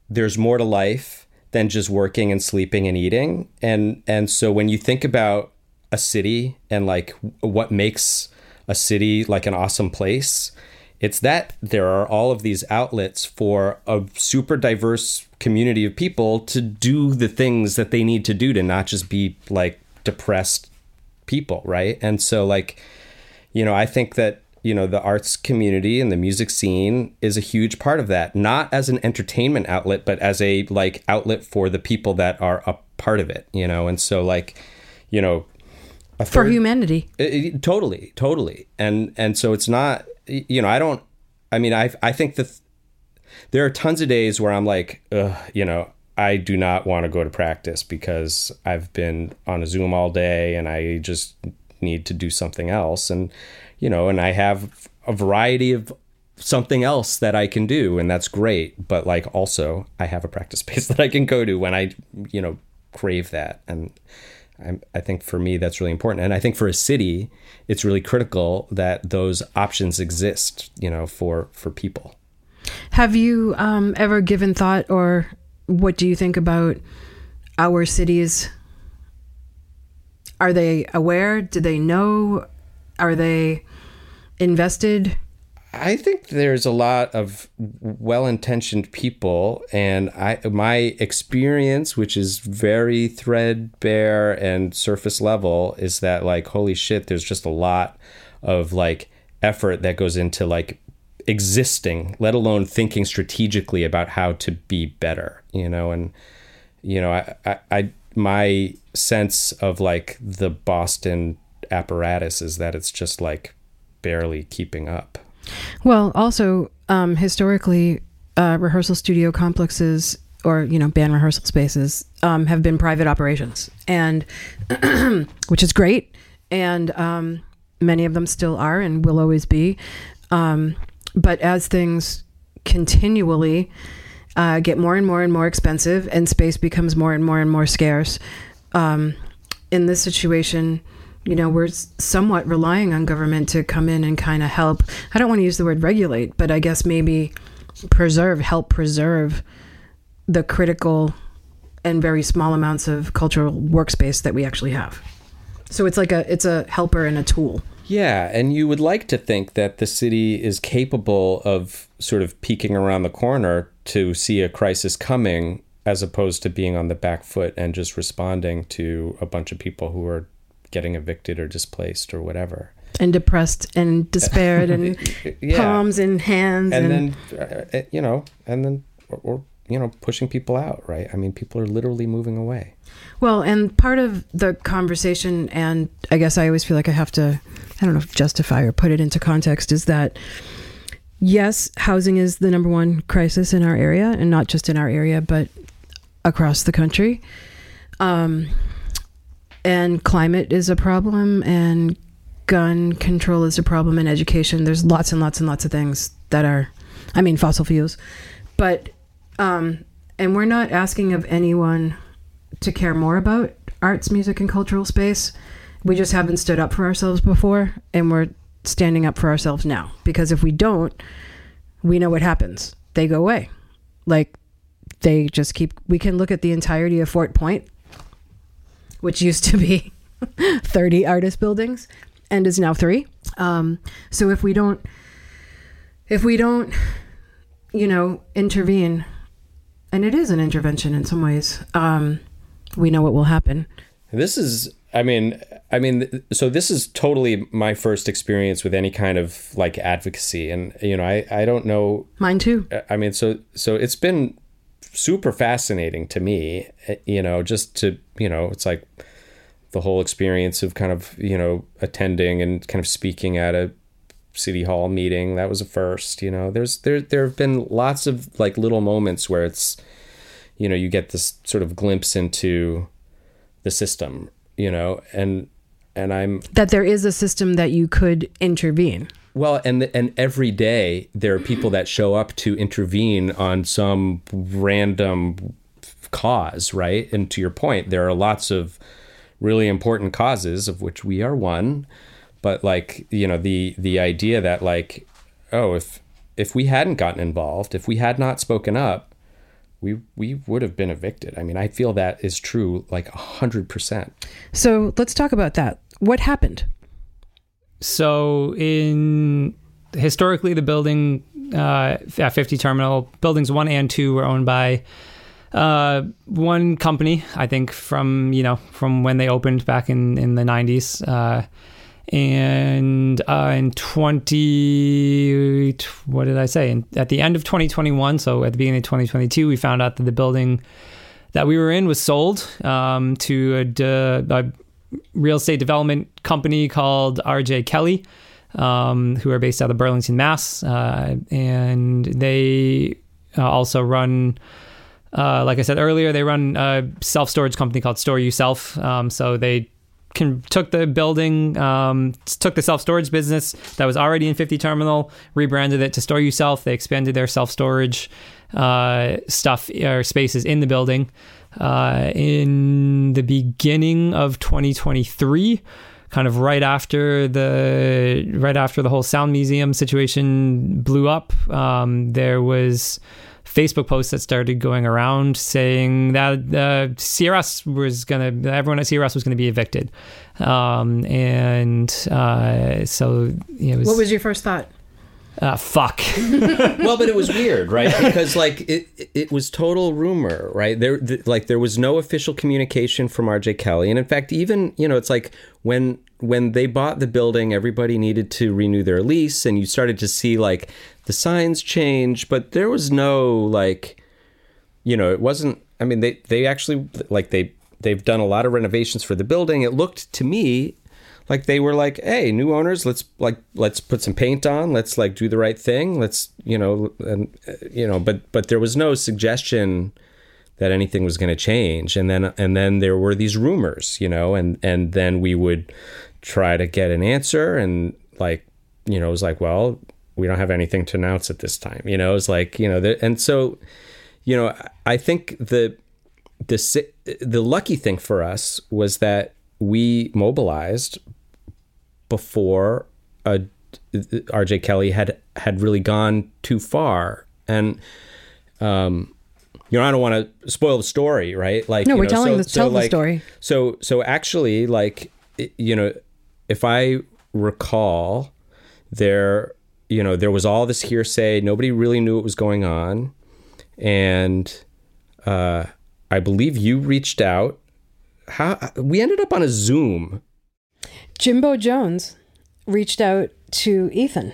there's more to life than just working and sleeping and eating, and and so when you think about a city and like what makes a city like an awesome place, it's that there are all of these outlets for a super diverse community of people to do the things that they need to do to not just be like depressed people, right? And so like you know, I think that you know the arts community and the music scene is a huge part of that, not as an entertainment outlet, but as a like outlet for the people that are a part of it, you know. And so like, you know, a for humanity. it- it- totally, totally, and and so it's not, you know, I don't. I mean, I I think that there are tons of days where I'm like, you know, I do not want to go to practice because I've been on a Zoom all day and I just need to do something else and you know and i have a variety of something else that i can do and that's great but like also i have a practice space that i can go to when i you know crave that and I, I think for me that's really important and i think for a city it's really critical that those options exist you know for for people Have you um, ever given thought, or what do you think about our cities? Are they aware? Do they know? Are they invested? I think there's a lot of well-intentioned people, and I my experience, which is very threadbare and surface level, is that like holy shit, there's just a lot of like effort that goes into like existing, let alone thinking strategically about how to be better, you know, and you know, I, I, I my sense of like the Boston apparatus is that it's just like barely keeping up. Well, also um, historically, uh, rehearsal studio complexes or you know band rehearsal spaces um, have been private operations, and which is great, and um, many of them still are and will always be. Um, but as things continually uh, get more and more and more expensive, and space becomes more and more and more scarce, um, in this situation, you know, we're somewhat relying on government to come in and kind of help. I don't want to use the word regulate, but I guess maybe preserve, help preserve the critical and very small amounts of cultural workspace that we actually have. So it's like a it's a helper and a tool. Yeah, and you would like to think that the city is capable of sort of peeking around the corner to see a crisis coming as opposed to being on the back foot and just responding to a bunch of people who are getting evicted or displaced or whatever. And depressed and despaired and Yeah. palms in hands and and, then uh, you know, and then or, or you know, pushing people out, right? I mean, people are literally moving away. Well, and part of the conversation, and I guess I always feel like I have to, I don't know, justify or put it into context, is that yes, housing is the number one crisis in our area, and not just in our area, but across the country. Um, and climate is a problem, and gun control is a problem, and education. There's lots and lots and lots of things that are, I mean, fossil fuels. But, um, and we're not asking of anyone to care more about arts, music, and cultural space. We just haven't stood up for ourselves before, and we're standing up for ourselves now. Because if we don't, we know what happens. They go away. Like, they just keep. We can look at the entirety of Fort Point, which used to be 30 artist buildings and is now three. Um, so if we don't, if we don't, you know, intervene, and it is an intervention in some ways, um, we know what will happen. This is, I mean, I mean, so this is totally my first experience with any kind of like advocacy, and you know, I I don't know. Mine too. I mean, so so it's been super fascinating to me, eh, you know, just to you know, it's like the whole experience of kind of you know attending and kind of speaking at a city hall meeting that was a first you know there's there there have been lots of like little moments where it's you know you get this sort of glimpse into the system you know and and i'm That there is a system that you could intervene. Well and and every day there are people that show up to intervene on some random cause right and to your point there are lots of really important causes of which we are one but like you know the the idea that like oh if if we hadn't gotten involved if we had not spoken up we we would have been evicted i mean i feel that is true like a hundred percent So let's talk about that. What happened? So in historically, the building uh, at 50 Terminal, buildings one and two were owned by uh, one company. I think from you know from when they opened back in in the 90s. Uh, and uh, in 20 what did i say in, at the end of 2021 so at the beginning of 2022 we found out that the building that we were in was sold um, to a, a real estate development company called RJ Kelly, um, who are based out of Burlington, Mass. Uh, and they uh, also run, uh, like I said earlier, they run a self storage company called Store Yourself. Um, so they con- took the building, um, took the self storage business that was already in 50 Terminal, rebranded it to Store Yourself. They expanded their self storage uh, stuff or spaces in the building uh, in the beginning of 2023 kind of right after the right after the whole sound museum situation blew up um, there was Facebook posts that started going around saying that uh, CRS was gonna everyone at CRS was gonna be evicted, um, and uh, so you know, was, What was your first thought? Uh, fuck. well, but it was weird, right? Because like it, it was total rumor, right? There, th- like there was no official communication from RJ Kelly, and in fact, even you know, it's like when when they bought the building, everybody needed to renew their lease, and you started to see like the signs change, but there was no like, you know, it wasn't. I mean, they they actually like they they've done a lot of renovations for the building. It looked to me like they were like hey new owners let's like let's put some paint on. Let's like do the right thing. Let's you know and uh, you know but but there was no suggestion that anything was going to change. And then and then there were these rumors you know and and then we would try to get an answer. And like you know it was like well we don't have anything to announce at this time. You know it was like you know the, and so you know i think the the the lucky thing for us was that we mobilized before uh, RJ Kelly had had really gone too far, and um, you know I don't want to spoil the story, right? Like No, we're know, telling so, the- so, tell the story. So so actually, like you know, if I recall, there you know there was all this hearsay. Nobody really knew what was going on, and uh, I believe you reached out. How we ended up on a Zoom. Jimbo Jones reached out to Ethan.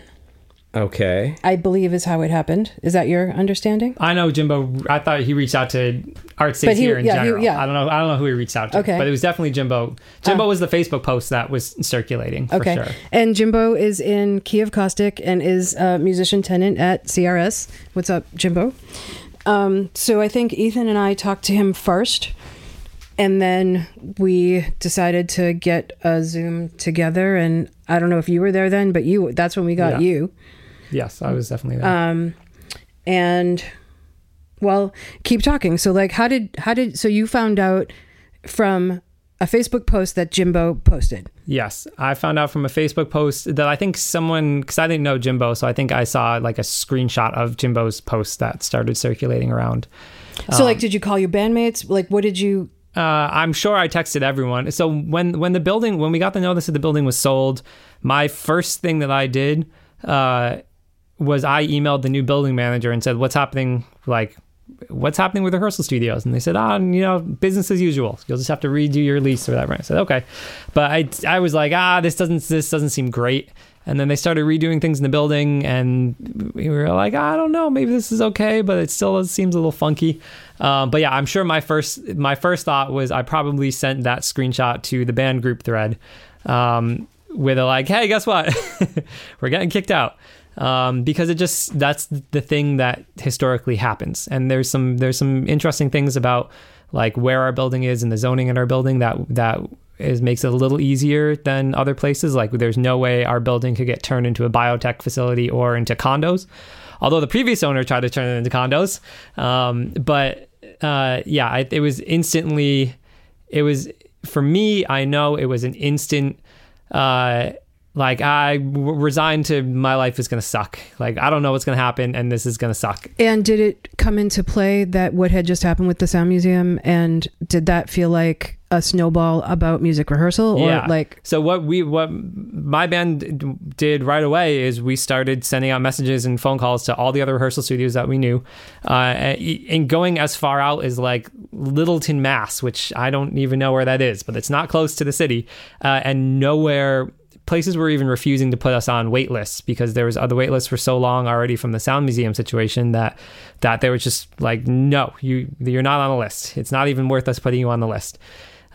Okay. I believe is how it happened. Is that your understanding? I know Jimbo. I thought he reached out to art states he- here in yeah, he- general. yeah. I don't know. I don't know who he reached out to. Okay. but it was definitely Jimbo. Jimbo was the Facebook post that was circulating for Okay. sure. And Jimbo is in Kiev Caustic and is a musician tenant at CRS. What's up, Jimbo? Um, so I think Ethan and I talked to him first, and then we decided to get a Zoom together. And I don't know if you were there then, but you that's when we got Yeah. you. Yes, I was definitely there. Um, and well, keep talking. So like, how did how did so you found out from a Facebook post that Jimbo posted? Yes, I found out from a Facebook post that I think someone because I didn't know Jimbo, so I think I saw like a screenshot of Jimbo's post that started circulating around. So like, did you call your bandmates? Like, what did you? Uh, I'm sure I texted everyone. So when when the building when we got the notice that the building was sold, my first thing that I did uh, was I emailed the new building manager and said, "What's happening? Like, what's happening with rehearsal studios?" And they said, "Ah, you know, business as usual. You'll just have to redo your lease or whatever." I said, "Okay," but I I was like, "Ah, this doesn't this doesn't seem great." And then they started redoing things in the building, and we were like, I don't know, maybe this is okay, but it still seems a little funky. Um, but yeah, I'm sure my first my first thought was I probably sent that screenshot to the band group thread, um, with a like, hey, guess what, we're getting kicked out. Um, because it just that's the thing that historically happens, and there's some there's some interesting things about like where our building is and the zoning in our building that that is makes it a little easier than other places. Like there's no way our building could get turned into a biotech facility or into condos. Although the previous owner tried to turn it into condos, um, but uh, yeah, I, it was instantly. It was for me. I know it was an instant. Uh, like I w- resigned to my life is gonna suck. Like I don't know what's gonna happen, and this is gonna suck. And did it come into play that what had just happened with the Sound Museum? And did that feel like a snowball about music rehearsal, or yeah. like? so what we what my band did right away is we started sending out messages and phone calls to all the other rehearsal studios that we knew, uh, and and going as far out as like Littleton, Mass, which I don't even know where that is, but it's not close to the city, uh, and nowhere. Places were even refusing to put us on wait lists because there was other wait lists for so long already from the sound museum situation that that they were just like, no, you you're not on a list. It's not even worth us putting you on the list.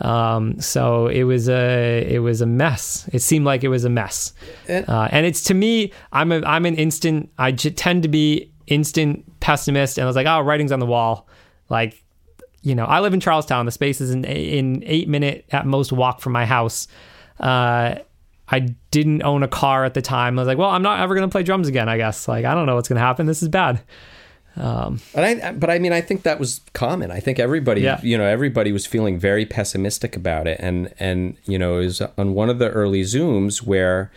Um, so it was a it was a mess. It seemed like it was a mess, uh, and it's to me, I'm a I'm an instant. I j- tend to be instant pessimist, and I was like, oh, writing's on the wall. Like you know, I live in Charlestown. The space is in in eight minute at most walk from my house. Uh, I didn't own a car at the time. I was like, well, I'm not ever going to play drums again. I guess. Like, I don't know what's going to happen. This is bad. Um, but I, but I mean, I think that was common. I think everybody, yeah. you know, everybody was feeling very pessimistic about it, and and you know, it was on one of the early zooms where,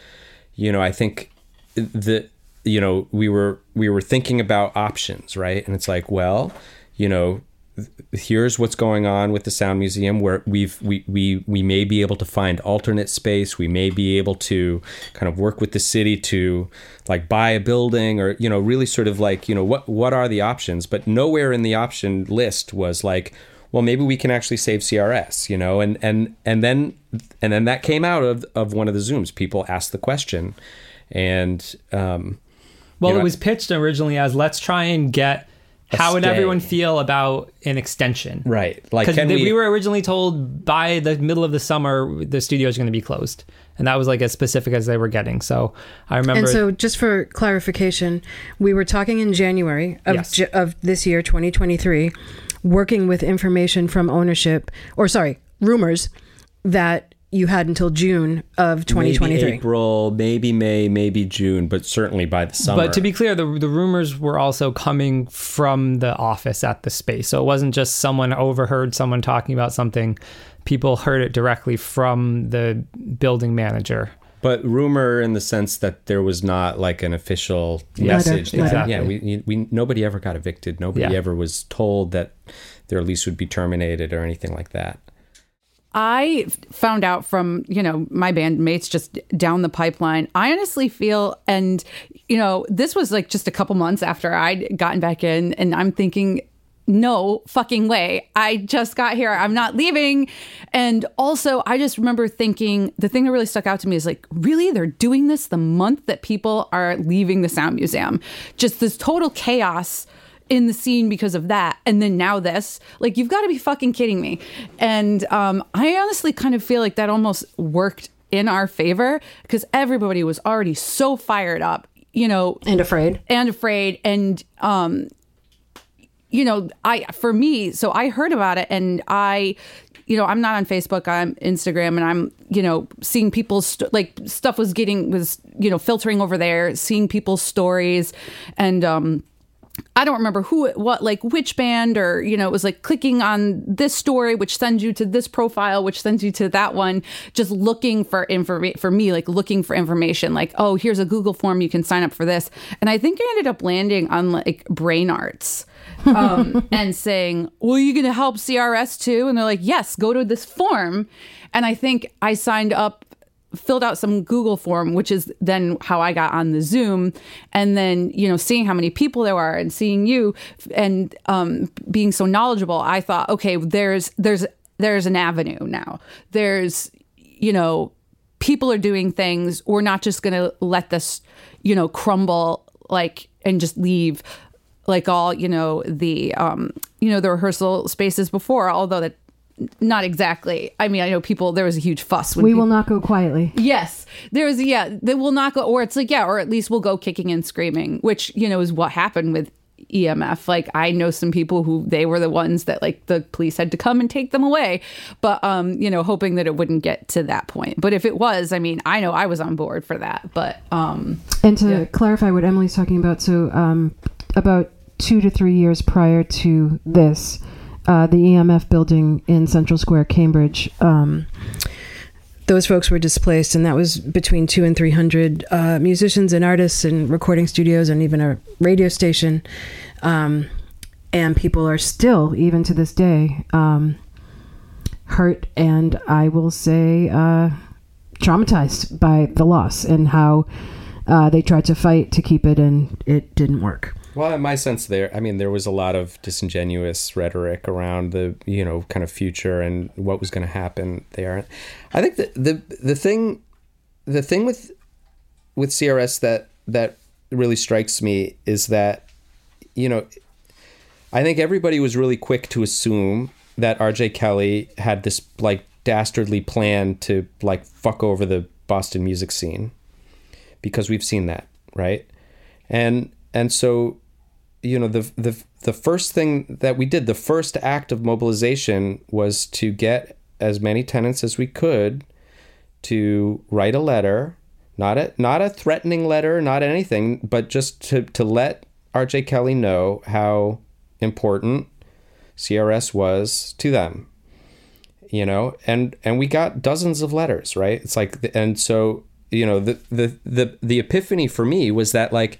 you know, I think the, you know, we were we were thinking about options, right? And it's like, well, you know, here's what's going on with the sound museum where we've we, we we may be able to find alternate space. We may be able to kind of work with the city to like buy a building or you know really sort of like you know what what are the options? But nowhere in the option list was like well maybe we can actually save CRS you know? And and and then and then that came out of of one of the zooms. People asked the question. And um well you know, it was pitched originally as let's try and get how would everyone feel about an extension? Right. Like, because we... we... were originally told by the middle of the summer the studio is going to be closed, and that was like as specific as they were getting. So I remember. And so, just for clarification, we were talking in January of yes. of this year, 2023, working with information from ownership, or sorry, rumors that you had until June of 2023. Maybe April, maybe May, maybe June, but certainly by the summer. But to be clear, the, the rumors were also coming from the office at the space. So it wasn't just someone overheard someone talking about something. People heard it directly from the building manager. But rumor in the sense that there was not like an official message. Exactly. Yeah, we, we nobody ever got evicted. Nobody yeah. ever was told that their lease would be terminated or anything like that. I found out from, you know, my bandmates just down the pipeline. I honestly feel, and, you know, this was like just a couple months after I'd gotten back in, and I'm thinking, no fucking way. I just got here. I'm not leaving. And also, I just remember thinking the thing that really stuck out to me is like, really? They're doing this the month that people are leaving the Sound Museum. Just this total chaos in the scene because of that and then now this. Like you've got to be fucking kidding me. And um, i honestly kind of feel like that almost worked in our favor because everybody was already so fired up you know? And afraid. And afraid and um you know i for me so i heard about it and i you know i'm not on facebook i'm instagram and i'm you know seeing people's st- like stuff was getting was you know filtering over there seeing people's stories and um I don't remember who it what like which band or you know it was like clicking on this story which sends you to this profile which sends you to that one just looking for information for me like looking for information like oh here's a Google form you can sign up for this. And I think I ended up landing on like brain arts um, and saying well you gonna help CRS too? And they're like yes go to this form. And I think I signed up filled out some Google form, which is then how I got on the Zoom. And then, you know, seeing how many people there are and seeing you and um, being so knowledgeable, I thought, okay, there's there's there's an avenue now. There's, you know, people are doing things. We're not just gonna let this, you know, crumble like and just leave like all, you know, the um, you know, the rehearsal spaces before, although that not exactly. I mean, I know people. There was a huge fuss. we people, will not go quietly. Yes, there was. Yeah, they will not go. Or it's like yeah, or at least we'll go kicking and screaming, which you know is what happened with EMF. Like I know some people who they were the ones that like the police had to come and take them away, but um, you know, hoping that it wouldn't get to that point. But if it was, I mean, I know I was on board for that. But um, and to yeah. clarify what Emily's talking about, so um, about two to three years prior to this uh, the EMF building in Central Square, Cambridge. Um, those folks were displaced, and that was between two and three hundred uh, musicians and artists and recording studios and even a radio station. Um, and people are still, even to this day, um, hurt and I will say uh, traumatized by the loss and how uh, they tried to fight to keep it and it didn't work. Well, in my sense, there, I mean, there was a lot of disingenuous rhetoric around the, you know, kind of future and what was going to happen there. I think the the the thing, the thing with with CRS that that really strikes me is that, you know, I think everybody was really quick to assume that R.J. Kelly had this like dastardly plan to like fuck over the Boston music scene, because we've seen that, right? And and so you know the the the first thing that we did, the first act of mobilization was to get as many tenants as we could to write a letter, not a not a threatening letter, not anything, but just to to let RJ Kelly know how important CRS was to them. You know, and and we got dozens of letters, right? It's like and so, you know, the the the the epiphany for me was that like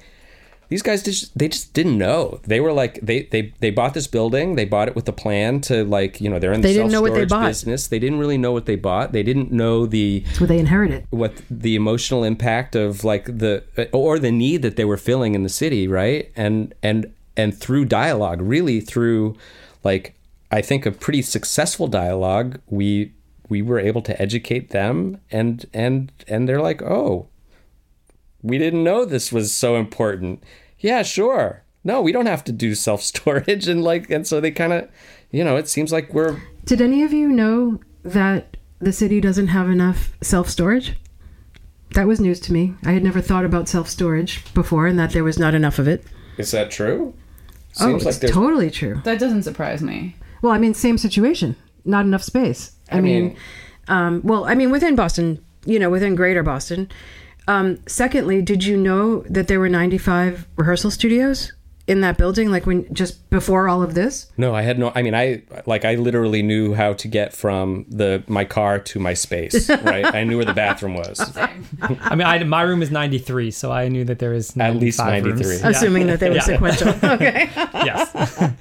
these guys just they just didn't know. They were like they they they bought this building. They bought it with a plan to like you know they're in the They what they self-storage business. They didn't really know what they bought. They didn't know the Well, they inherited. what the emotional impact of like the or the need that they were filling in the city, right? And and and through dialogue, really through like I think a pretty successful dialogue, we we were able to educate them and and and they're like, "Oh, we didn't know this was so important." Yeah, sure. No, we don't have to do self-storage and like and so they kind of, you know, it seems like we're Did any of you know that the city doesn't have enough self storage? That was news to me. I had never thought about self storage before and that there was not enough of it. Is that true? oh, Seems it's totally true. That doesn't surprise me. Well, I mean, same situation. Not enough space. I, I mean, mean- um, well, I mean, within Boston, you know, within Greater Boston. Um, secondly, did you know that there were 95 rehearsal studios in that building? Like when just before all of this? No, I had no. I mean, I like I literally knew how to get from the my car to my space. Right, I knew where the bathroom was. I mean, I, my room is 93, so I knew that there was At least 95 rooms. 93. Yeah. Assuming that they were Yeah. sequential. Okay. yes.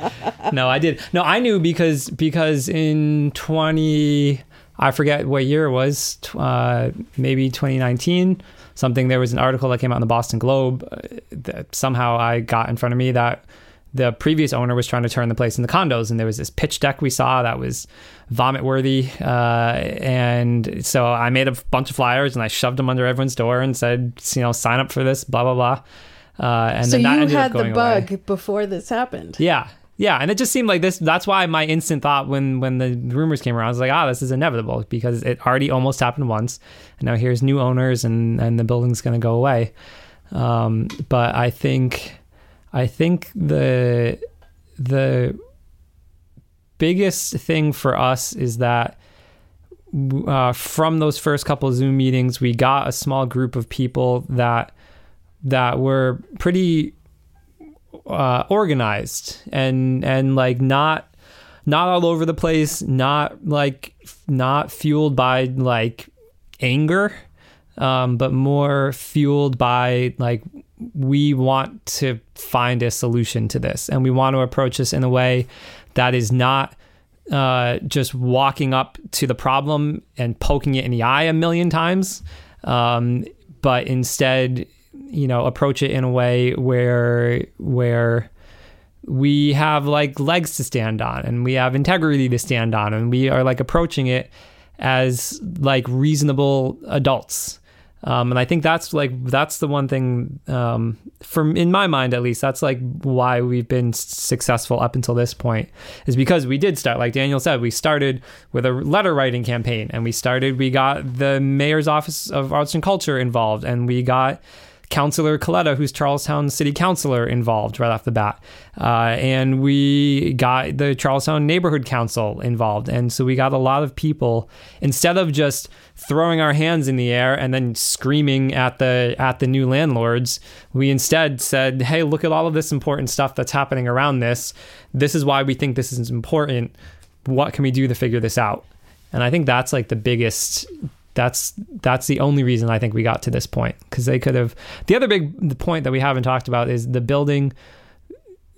no, I did. No, I knew because because in 20 I forget what year it was, uh, maybe 2019, something there was an article that came out in the Boston Globe uh, that somehow I got in front of me that the previous owner was trying to turn the place into condos and there was this pitch deck we saw that was vomit worthy uh, and so i made a bunch of flyers and i shoved them under everyone's door and said you know sign up for this blah blah blah uh, and so then that you ended up had the going away. bug before this happened. Yeah. Yeah, and it just seemed like this. That's why my instant thought when when the rumors came around I was like, ah, this is inevitable because it already almost happened once, and now here's new owners and and the building's going to go away. Um, but I think, I think the the biggest thing for us is that uh, from those first couple Zoom meetings, we got a small group of people that that were pretty uh, organized and and like not not all over the place, not like not fueled by like anger, um, but more fueled by like we want to find a solution to this, and we want to approach this in a way that is not uh, just walking up to the problem and poking it in the eye a million times, um, but instead, you know, approach it in a way where where we have like legs to stand on and we have integrity to stand on and we are like approaching it as like reasonable adults. Um, and i think that's like that's the one thing um, from in my mind at least that's like why we've been successful up until this point is because we did start like daniel said we started with a letter writing campaign and we started we got the mayor's office of arts and culture involved and we got Councilor Coletta, who's Charlestown City Councilor, involved right off the bat. Uh, and we got the Charlestown Neighborhood Council involved. And so we got a lot of people, instead of just throwing our hands in the air and then screaming at the at the new landlords, we instead said, hey, look at all of this important stuff that's happening around this. This is why we think this is important. What can we do to figure this out? And I think that's like the biggest that's that's the only reason I think we got to this point because they could have. The other big point that we haven't talked about is the building.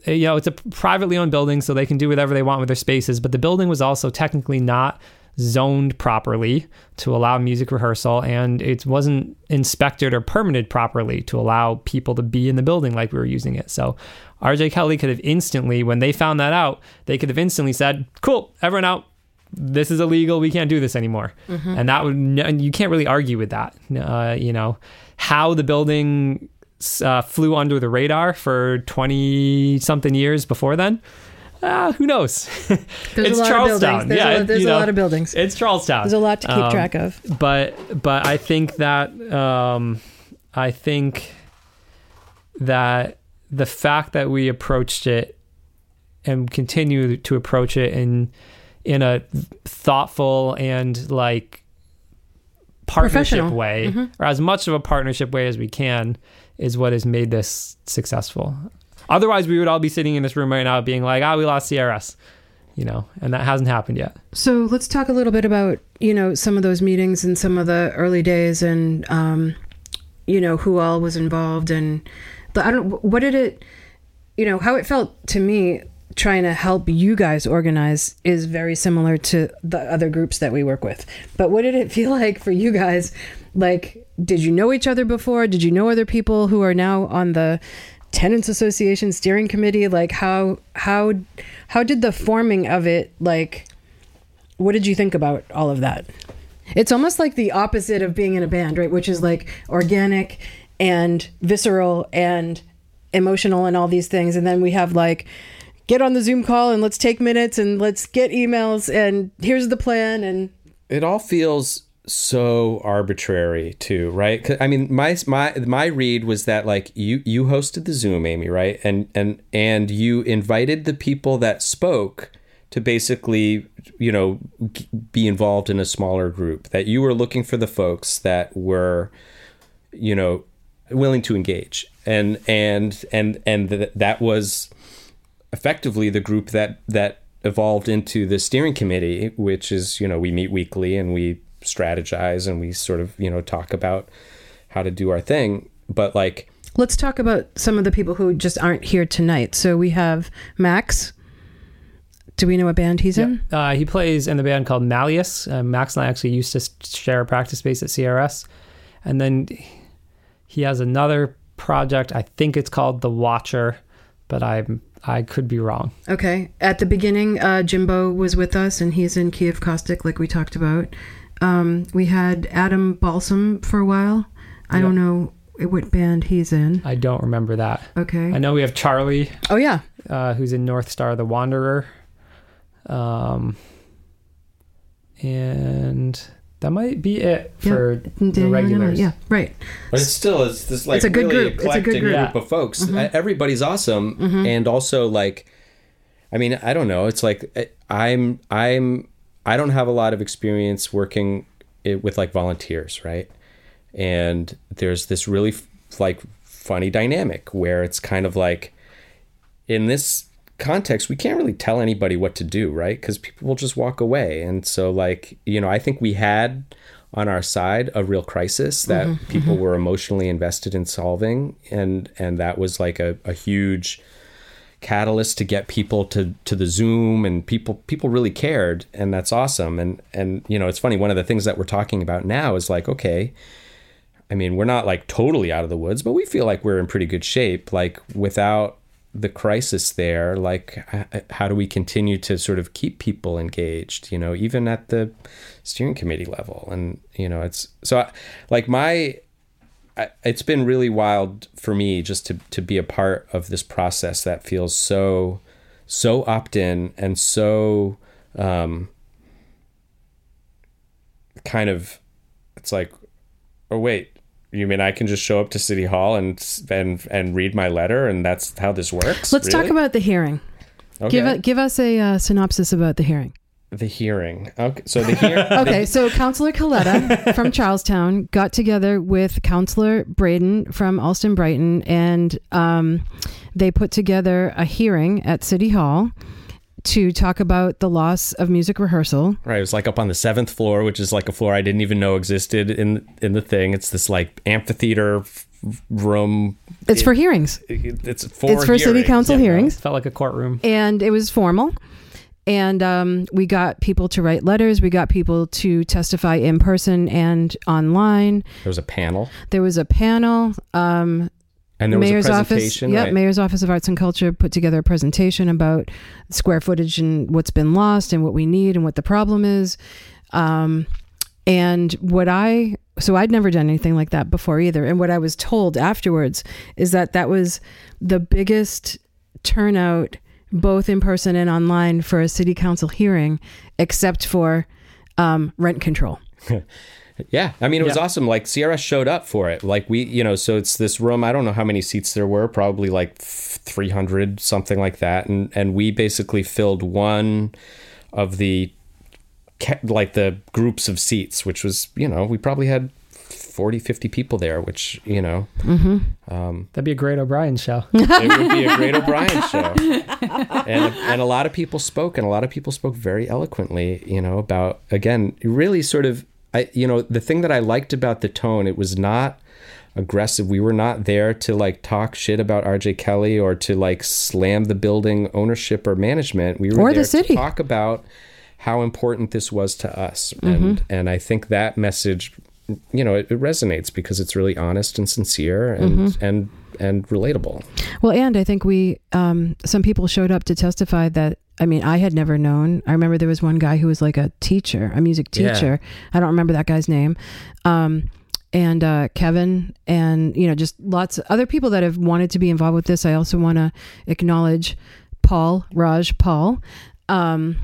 uh, You know, it's a privately owned building, so they can do whatever they want with their spaces. But the building was also technically not zoned properly to allow music rehearsal, and it wasn't inspected or permitted properly to allow people to be in the building like we were using it. So, RJ Kelly could have instantly, when they found that out, they could have instantly said, "Cool, everyone out." This is illegal. We can't do this anymore. And that would, and you can't really argue with that. Uh, you know, how the building uh, flew under the radar for 20 something years before then. Uh, who knows? There's it's a lot Charlestown. There's, yeah, a, there's you a lot of buildings. It's Charlestown. There's a lot to keep Um, track of. but but I think that um, I think that the fact that we approached it and continue to approach it in in a thoughtful and like partnership way or as much of a partnership way as we can is what has made this successful. Otherwise we would all be sitting in this room right now being like ah we lost crs you know and that hasn't happened yet. So let's talk a little bit about you know some of those meetings and some of the early days and um, you know who all was involved and the, I don't what did it you know how it felt to me trying to help you guys organize is very similar to the other groups that we work with. But what did it feel like for you guys? Like, did you know each other before? Did you know other people who are now on the tenants association steering committee? Like, how how how did the forming of it like? What did you think about all of that? It's almost like the opposite of being in a band, right? Which is like organic and visceral and emotional and all these things. And then we have like, get on the Zoom call and let's take minutes and let's get emails and here's the plan. And it all feels so arbitrary too right? i mean my my my read was that like you you hosted the zoom Ami right and and and you invited the people that spoke to basically you know be involved in a smaller group that you were looking for the folks that were you know willing to engage and and and and th- that was effectively the group that that evolved into the steering committee which is you know we meet weekly and we strategize and we sort of you know talk about how to do our thing but like let's talk about some of the people who just aren't here tonight. So we have Max. Do we know what band he's in? Uh, he plays in the band called Malleus. Uh, Max and I actually used to share a practice space at CRS. And then he has another project. I think it's called The Watcher, but I I could be wrong. Okay. At the beginning, uh, Jimbo was with us, and he's in Kiev Caustic, like we talked about. Um, we had Adam Balsam for a while. I don't know what band he's in. I don't remember that. Okay. I know we have Charlie, Oh yeah. uh, who's in North Star the Wanderer. Um, and that might be it for the Daniel, regulars. Yeah. Right. But it's still it's this like It's a good really group. It's a good eclectic group. group, Yeah. of folks. Mm-hmm. Everybody's awesome, and also like, I mean, I don't know. It's like uh, I'm I'm I don't have a lot of experience working with like volunteers, right? And there's this really like funny dynamic where it's kind of like in this context we can't really tell anybody what to do right? Because people will just walk away. And so like you know i think we had on our side a real crisis that mm-hmm, people mm-hmm. were emotionally invested in solving. And and that was like a, a huge catalyst to get people to to the zoom and people people really cared. And that's awesome. And and you know it's funny one of the things that we're talking about now is like okay I mean, we're not like totally out of the woods, but we feel like we're in pretty good shape. Like without the crisis there, like how do we continue to sort of keep people engaged, you know, even at the steering committee level? And, you know, it's so I- like my, I, it's been really wild for me just to, to be a part of this process that feels so, so opt in and so, um, kind of, it's like, oh wait you mean i can just show up to city hall and and and read my letter and that's how this works Let's talk about the hearing. okay. Give a, give us a uh, synopsis about the hearing. the hearing okay so the hearing Okay, so Councillor Coletta from Charlestown got together with Councillor Breadon from Allston Brighton, and um, they put together a hearing at City Hall to talk about the loss of music rehearsal. right it was like up on the seventh floor which is like a floor i didn't even know existed in in the thing it's this like amphitheater f- room It's for hearings. It- it's for It's for city council you know? hearings. Felt like a courtroom. and it was formal and um, we got people to write letters we got people to testify in person and online there was a panel there was a panel um, and there was mayor's a office presentation yeah right? mayor's office of arts and culture put together a presentation about square footage and what's been lost and what we need and what the problem is. Um, and what i so i'd never done anything like that before either. And what i was told afterwards is that that was the biggest turnout both in person and online for a city council hearing except for um, rent control Yeah, I mean it was Yeah. awesome. Like CRS showed up for it. Like we, you know, so it's this room. I don't know how many seats there were. Probably like three hundred, something like that. And and we basically filled one of the like the groups of seats, which was you know we probably had 40, 50 people there, which you know mm-hmm. um, That'd be a great O'Brien show. it would be a great O'Brien show. And and a lot of people spoke, and a lot of people spoke very eloquently. You know about again, really sort of. I you know the thing that I liked about the tone, it was not aggressive. We were not there to like talk shit about RJ Kelly or to like slam the building ownership or management. We were Or the there city. to talk about how important this was to us, and mm-hmm. and I think that message, you know, it, it resonates because it's really honest and sincere and mm-hmm. and and relatable. Well, and I think we, um, some people showed up to testify that, I mean, I had never known. I remember there was one guy who was like a teacher, a music Yeah. teacher. I don't remember that guy's name. Um, and uh, Kevin, and, you know, just lots of other people that have wanted to be involved with this. I also want to acknowledge Paul, Raj Paul, um,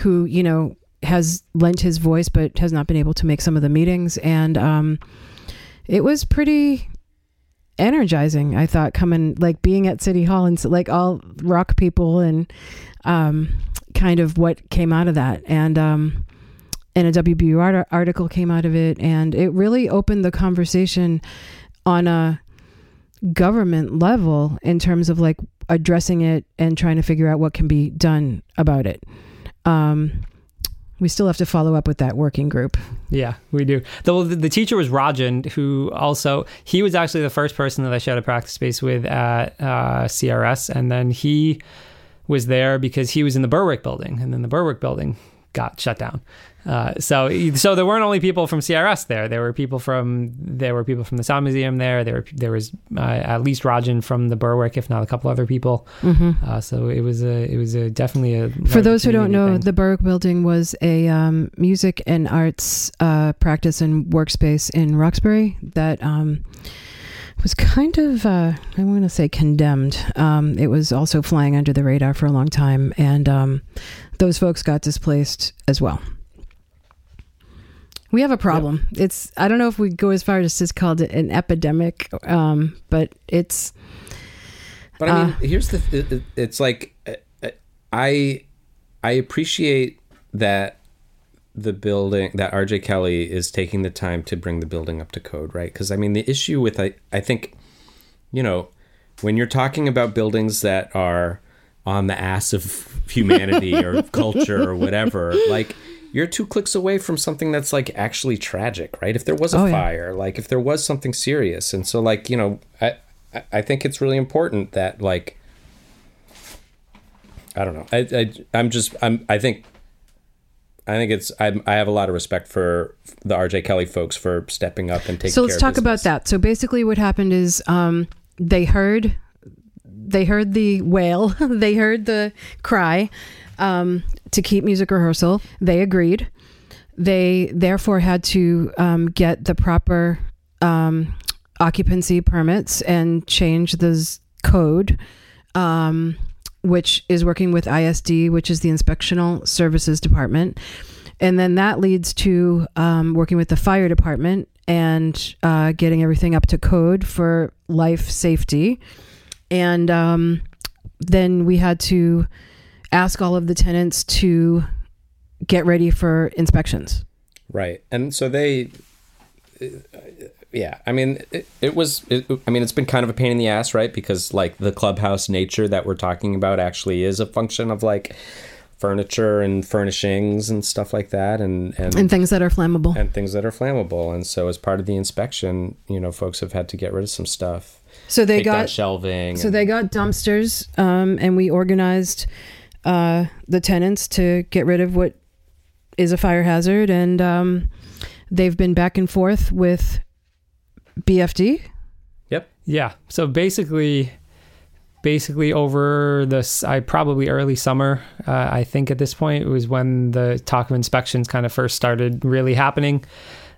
who, you know, has lent his voice but has not been able to make some of the meetings. And um, it was pretty energizing i thought coming like being at city hall and like all rock people and um kind of what came out of that. And um and a WBU art- article came out of it and it really opened the conversation on a government level in terms of like addressing it and trying to figure out what can be done about it. Um we still have to follow up with that working group Yeah, we do. The, the, teacher was Rajan, who also he was actually the first person that I shared a practice space with at uh, CRS, and then he was there because he was in the Berwick building, and then the Berwick building got shut down. Uh, so so there weren't only people from CRS there. There were people from there were people from the Sound Museum there. There were there was uh, at least Rajan from the Berwick, if not a couple other people. Uh, so it was a it was a definitely a For those who don't know, thing. the Berwick Building was a um, music and arts uh, practice and workspace in Roxbury that um, was kind of, uh, I want to say, condemned. Um, it was also flying under the radar for a long time, and um, those folks got displaced as well. We have a problem. It's I don't know if we go as far as just called it an epidemic, um, but it's But I mean, here's the. It- it's like uh, I I appreciate that the building that RJ Kelly is taking the time to bring the building up to code, right? Because I mean, the issue with I I think, you know, when you're talking about buildings that are on the ass of humanity or culture or whatever, like you're two clicks away from something that's like actually tragic, right? If there was a Oh, yeah. fire, like if there was something serious, and so like you know, I I- think it's really important that like I don't know. I, I I'm just I'm I think I think it's I I have a lot of respect for the RJ Kelly folks for stepping up and taking. so let's talk about that so basically what happened is um, they heard they heard the wail they heard the cry um, to keep music rehearsal they agreed they therefore had to um, get the proper um, occupancy permits and change the code um, which is working with ISD, which is the Inspectional Services Department. And then that leads to um, working with the fire department and uh, getting everything up to code for life safety. And um, then we had to ask all of the tenants to get ready for inspections. Right. And so they, yeah, I mean, it, it was, it, I mean, it's been kind of a pain in the ass, right? Because like the clubhouse nature that we're talking about actually is a function of like furniture and furnishings and stuff like that. And, and, And things that are flammable. and things that are flammable. And so as part of the inspection, you know, folks have had to get rid of some stuff. So they got shelving. So and- they got dumpsters, um, and we organized uh, the tenants to get rid of what is a fire hazard, and um, they've been back and forth with BFD. Yep. Yeah. So basically, basically over this, I probably early summer. Uh, I think at this point it was when the talk of inspections kind of first started really happening.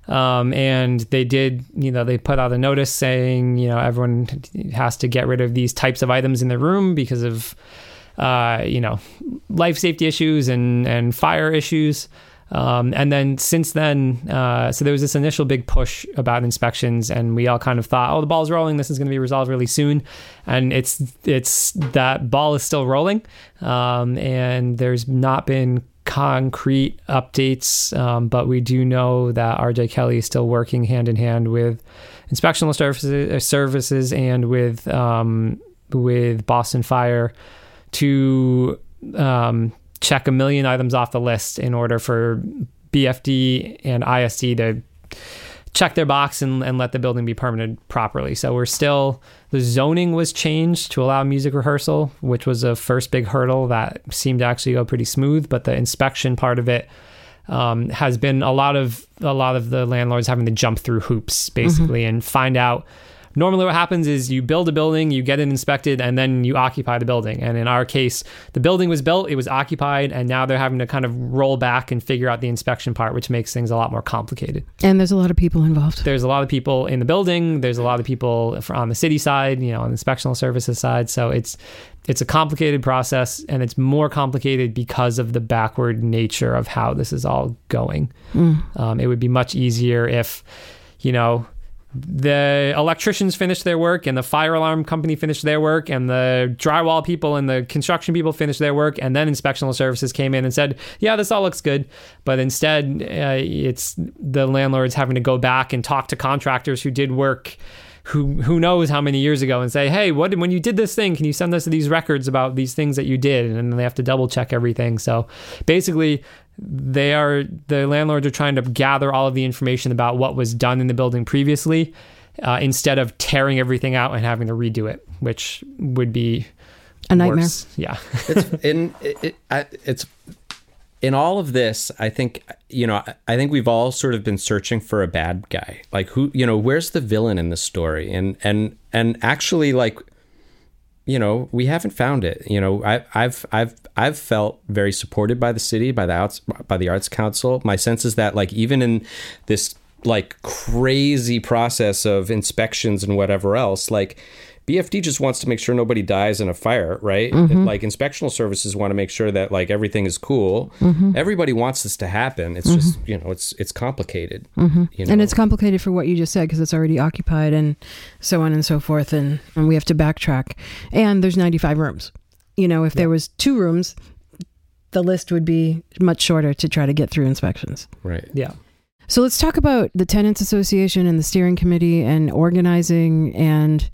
Um, and they did, you know, they put out a notice saying, you know, everyone has to get rid of these types of items in the room because of, uh, you know, life safety issues and and fire issues. Um, and then since then, uh, so there was this initial big push about inspections, and we all kind of thought, "Oh, the ball's rolling. This is going to be resolved really soon." And it's it's that ball is still rolling, um, and there's not been concrete updates, um, but we do know that RJ Kelly is still working hand in hand with inspectional services, uh, services and with um, with Boston Fire to um, check a million items off the list in order for BFD and ISD to check their box and, and let the building be permitted properly. So we're still the zoning was changed to allow music rehearsal, which was a first big hurdle that seemed to actually go pretty smooth. But the inspection part of it um, has been a lot of a lot of the landlords having to jump through hoops basically mm-hmm. and find out normally what happens is you build a building, you get it inspected, and then you occupy the building. And in our case, the building was built, it was occupied, and now they're having to kind of roll back and figure out the inspection part, which makes things a lot more complicated. And there's a lot of people involved. There's a lot of people in the building. There's a lot of people on the city side, you know, on the inspectional services side. So it's it's a complicated process, and it's more complicated because of the backward nature of how this is all going. Mm. Um, it would be much easier if, you know, the electricians finished their work and the fire alarm company finished their work and the drywall people and the construction people finished their work and then inspectional services came in and said yeah this all looks good but instead uh, it's the landlords having to go back and talk to contractors who did work who who knows how many years ago and say, hey, what when you did this thing, can you send us these records about these things that you did? And then they have to double check everything. So basically, they are the landlords are trying to gather all of the information about what was done in the building previously uh, instead of tearing everything out and having to redo it which would be a nightmare. worse. yeah. It's in it, it, it's in all of this i think you know i think we've all sort of been searching for a bad guy. Like who you know where's the villain in the story? And and and actually like you know, we haven't found it. You know, I, I've I've I've felt very supported by the city, by the arts, by the arts council. My sense is that like even in this like crazy process of inspections and whatever else, like BFD just wants to make sure nobody dies in a fire, right? Mm-hmm. Like inspectional services want to make sure that like everything is cool. Mm-hmm. Everybody wants this to happen. It's mm-hmm. just you know it's it's complicated, mm-hmm. you know? and it's complicated for what you just said because it's already occupied and so on and so forth, and, and we have to backtrack. And there's 95 rooms. You know, if yeah. there was two rooms, the list would be much shorter to try to get through inspections. Right. Yeah. So let's talk about the Tenants Association and the steering committee and organizing and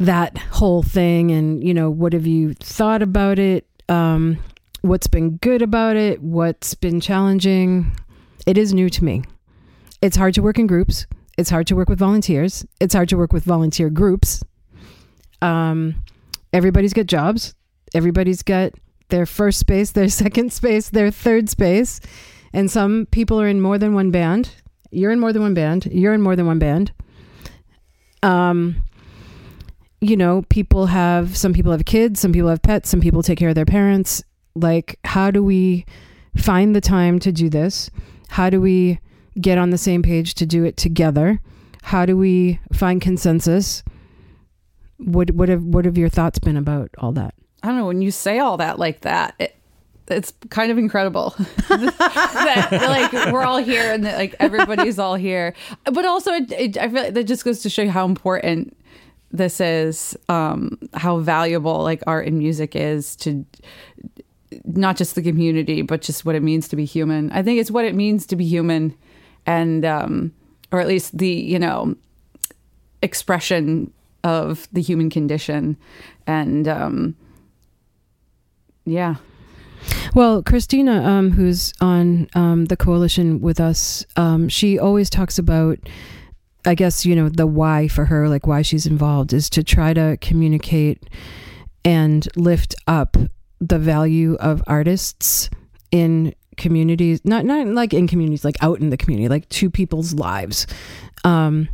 that whole thing and you know what have you thought about it? Um, what's been good about it? What's been challenging? It is new to me. It's hard to work in groups. It's hard to work with volunteers. It's hard to work with volunteer groups. Um, everybody's got jobs. Everybody's got their first space their second space their third space. And some people are in more than one band. You're in more than one band. You're in more than one band. Um you know, people have some people have kids, some people have pets, some people take care of their parents. Like, how do we find the time to do this? How do we get on the same page to do it together? How do we find consensus? What what have what have your thoughts been about all that? I don't know. When you say all that like that, it, it's kind of incredible that like we're all here and that, like everybody's all here. But also, it, it, I feel like that just goes to show you how important this is um, how valuable like art and music is to not just the community, but just what it means to be human. I think it's what it means to be human, and um, or at least the you know expression of the human condition, and um, yeah. Well, Christina, um, who's on um, the coalition with us, um, she always talks about I guess, you know, the why for her, like why she's involved, is to try to communicate and lift up the value of artists in communities, not not like in communities, like out in the community, like to people's lives, um,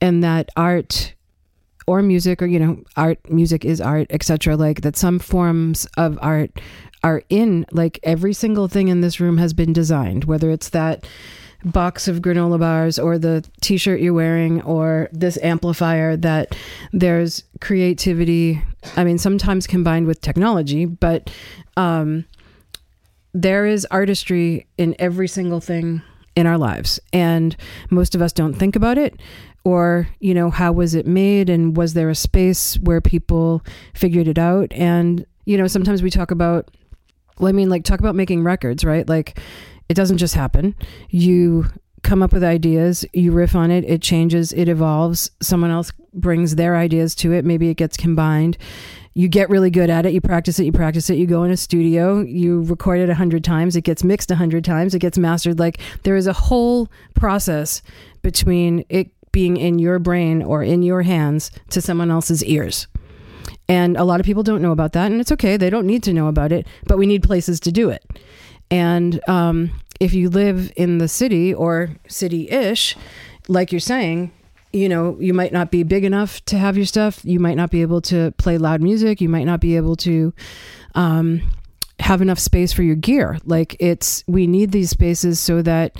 and that art or music or you know art music is art etc like that some forms of art are in like every single thing in this room has been designed whether it's that box of granola bars or the t-shirt you're wearing or this amplifier that there's creativity i mean sometimes combined with technology but um there is artistry in every single thing in our lives, and most of us don't think about it. Or, you know, how was it made? And was there a space where people figured it out? And, you know, sometimes we talk about, well, I mean, like, talk about making records, right? Like, it doesn't just happen. You come up with ideas, you riff on it, it changes, it evolves. Someone else brings their ideas to it. Maybe it gets combined. You get really good at it. You practice it. You practice it. You go in a studio. You record it a hundred times. It gets mixed a hundred times. It gets mastered. Like there is a whole process between it being in your brain or in your hands to someone else's ears. And a lot of people don't know about that, and it's okay. They don't need to know about it, but we need places to do it. And um, if you live in the city or city ish, like you're saying, you know, you might not be big enough to have your stuff. You might not be able to play loud music. You might not be able to um, have enough space for your gear. Like it's, we need these spaces so that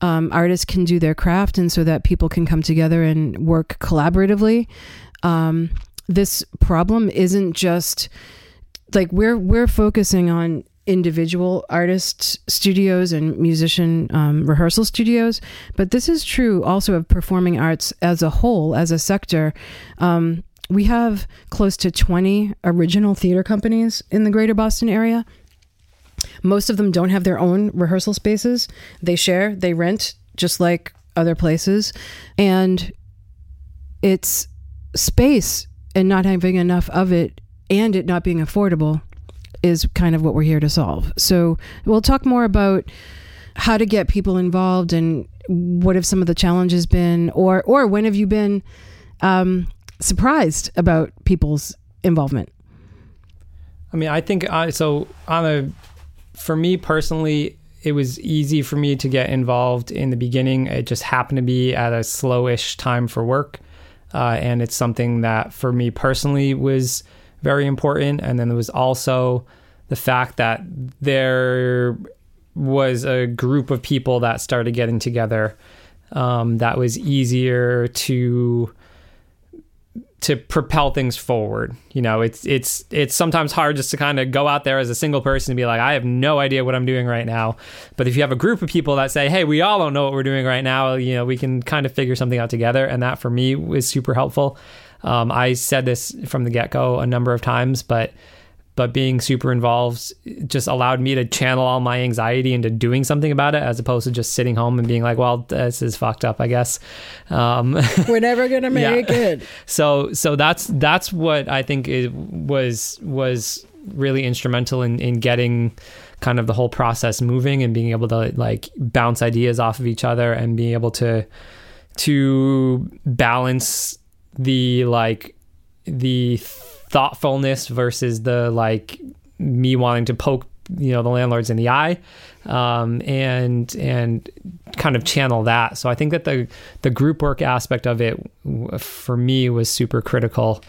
um, artists can do their craft and so that people can come together and work collaboratively. Um, this problem isn't just like we're we're focusing on individual artist studios and musician um, rehearsal studios, but this is true also of performing arts as a whole, as a sector. Um, we have close to 20 original theater companies in the greater Boston area. Most of them don't have their own rehearsal spaces. They share, they rent, just like other places. And it's space and not having enough of it and it not being affordable is kind of what we're here to solve. So we'll talk more about how to get people involved and what have some of the challenges been, or or when have you been um, surprised about people's involvement? I mean, I think uh, so. On a, for me personally, it was easy for me to get involved in the beginning. It just happened to be at a slowish time for work, uh, and it's something that for me personally was very important. And then there was also the fact that there was a group of people that started getting together um, that was easier to to propel things forward. You know, it's it's it's sometimes hard just to kind of go out there as a single person and be like, I have no idea what I'm doing right now. But if you have a group of people that say, Hey, we all don't know what we're doing right now, you know, we can kind of figure something out together. And that for me was super helpful. Um, I said this from the get go a number of times, but but being super involved just allowed me to channel all my anxiety into doing something about it as opposed to just sitting home and being like well this is fucked up i guess um, we're never gonna make yeah. it so so that's that's what i think it was was really instrumental in in getting kind of the whole process moving and being able to like bounce ideas off of each other and being able to to balance the like the thoughtfulness versus the like me wanting to poke you know the landlords in the eye um, and and kind of channel that. So i think that the the group work aspect of it for me was super critical.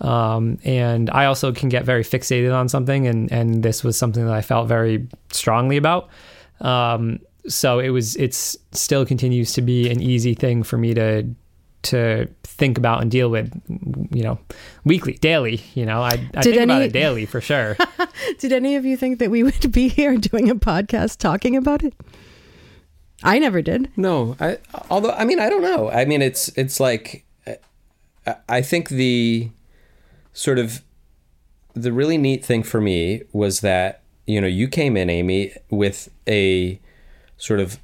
Um, and i also can get very fixated on something and and this was something that i felt very strongly about. Um, so it was it's still continues to be an easy thing for me to to think about and deal with, you know, weekly, daily. You know, I, I think any, about it daily for sure. did any of you think that we would be here doing a podcast talking about it? I never did. No, I. Although I mean, I don't know. I mean, it's it's like, I think the sort of the really neat thing for me was that you know you came in, Ami, with a sort of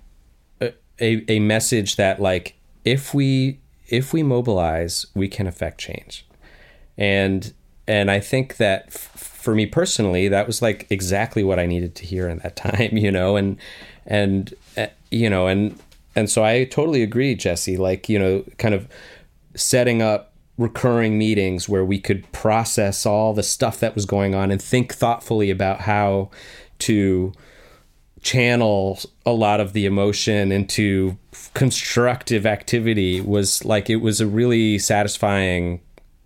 a, a, a message that like if we if we mobilize, we can affect change. And and I think that f- for me personally, that was like exactly what I needed to hear in that time, you know, and and uh, you know, and and so I totally agree, Jesse. Like you know, kind of setting up recurring meetings where we could process all the stuff that was going on and think thoughtfully about how to channel a lot of the emotion into constructive activity was like it was a really satisfying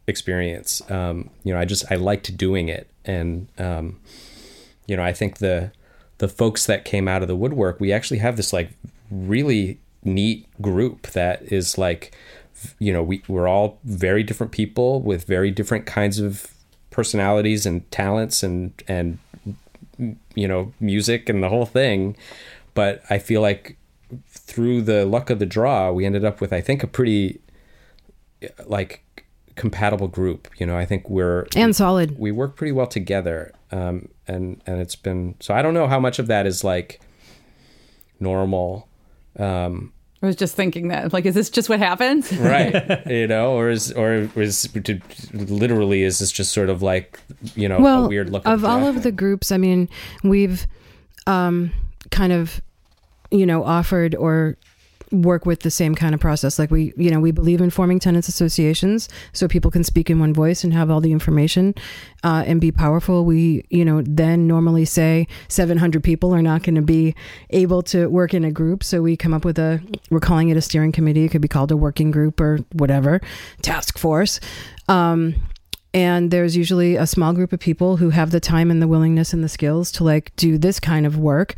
experience. Um, you know, I just I liked doing it, and um, you know, I think the the folks that came out of the woodwork, we actually have this like really neat group that is like, you know, we we're all very different people with very different kinds of personalities and talents and and you know music and the whole thing. But i feel like through the luck of the draw we ended up with i think a pretty like compatible group. You know i think we're and solid. we work pretty well together. Um, and and it's been so i don't know how much of that is like normal. Um, I was just thinking that, like, is this just what happens? right you know or is or is literally is this just sort of like you know well, a weird look of all death? of the groups. I mean, we've um, kind of, you know, offered or work with the same kind of process. Like we, you know, we believe in forming tenants associations so people can speak in one voice and have all the information uh, and be powerful. We, you know, then normally say 700 people are not going to be able to work in a group. So we come up with a, we're calling it a steering committee. It could be called a working group or whatever, task force. Um, and there's usually a small group of people who have the time and the willingness and the skills to like do this kind of work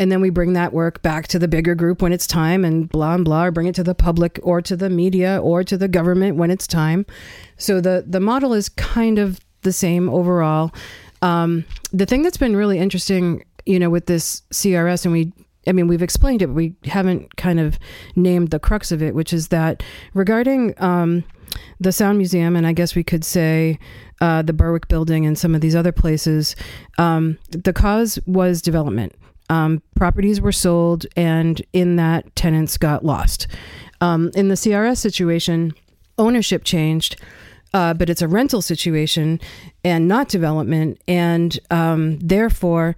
and then we bring that work back to the bigger group when it's time and blah and blah or bring it to the public or to the media or to the government when it's time so the the model is kind of the same overall um, the thing that's been really interesting you know with this crs and we I mean, we've explained it, but we haven't kind of named the crux of it, which is that regarding um, the Sound Museum, and I guess we could say uh, the Berwick Building and some of these other places, um, the cause was development. Um, properties were sold, and in that, tenants got lost. Um, in the CRS situation, ownership changed. Uh, but it's a rental situation and not development, and um, therefore,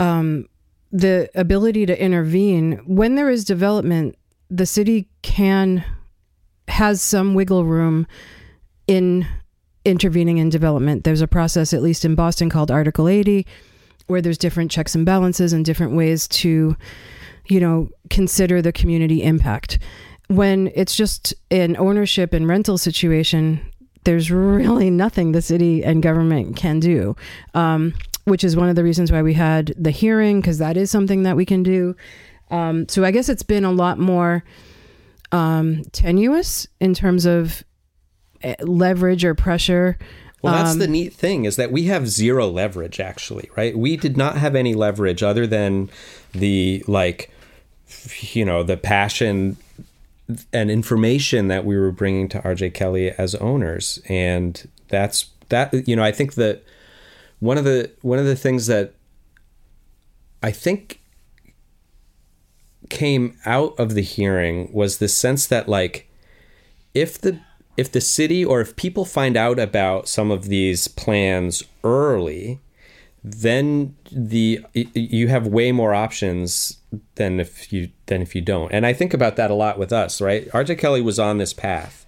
um, the ability to intervene when there is development, the city can has some wiggle room in intervening in development. There's a process, at least in Boston, called Article 80, where there's different checks and balances and different ways to, you know, consider the community impact. When it's just an ownership and rental situation, there's really nothing the city and government can do, um, which is one of the reasons why we had the hearing, because that is something that we can do. Um, so I guess it's been a lot more um, tenuous in terms of eh, leverage or pressure. Well, that's Um, the neat thing is that we have zero leverage actually, right? We did not have any leverage other than the like you know, the passion and information that we were bringing to RJ Kelly as owners and that's that you know, I think that one of the one of the things that I think came out of the hearing was the sense that like if the if the city or if people find out about some of these plans early then the you have way more options than if you than if you don't. And i think about that a lot with us right? Rj kelly was on this path.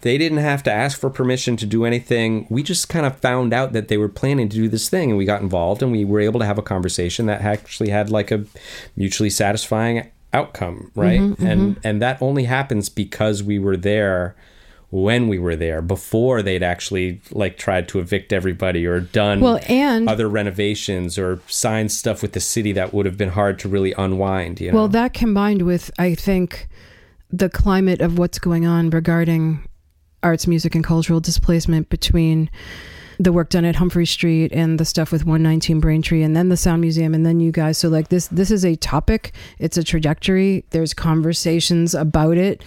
They didn't have to ask for permission to do anything. We just kind of found out that they were planning to do this thing and we got involved and we were able to have a conversation that actually had like a mutually satisfying outcome right? Mm-hmm, and mm-hmm. and that only happens because we were there when we were there before they'd actually like tried to evict everybody or done Well, and- other renovations or signed stuff with the city that would have been hard to really unwind you know? Well, that combined with, I think, the climate of what's going on regarding arts, music, and cultural displacement between the work done at Humphrey Street and the stuff with 119 Braintree and then the Sound Museum and then you guys. So like this this is a topic, it's a trajectory. There's conversations about it.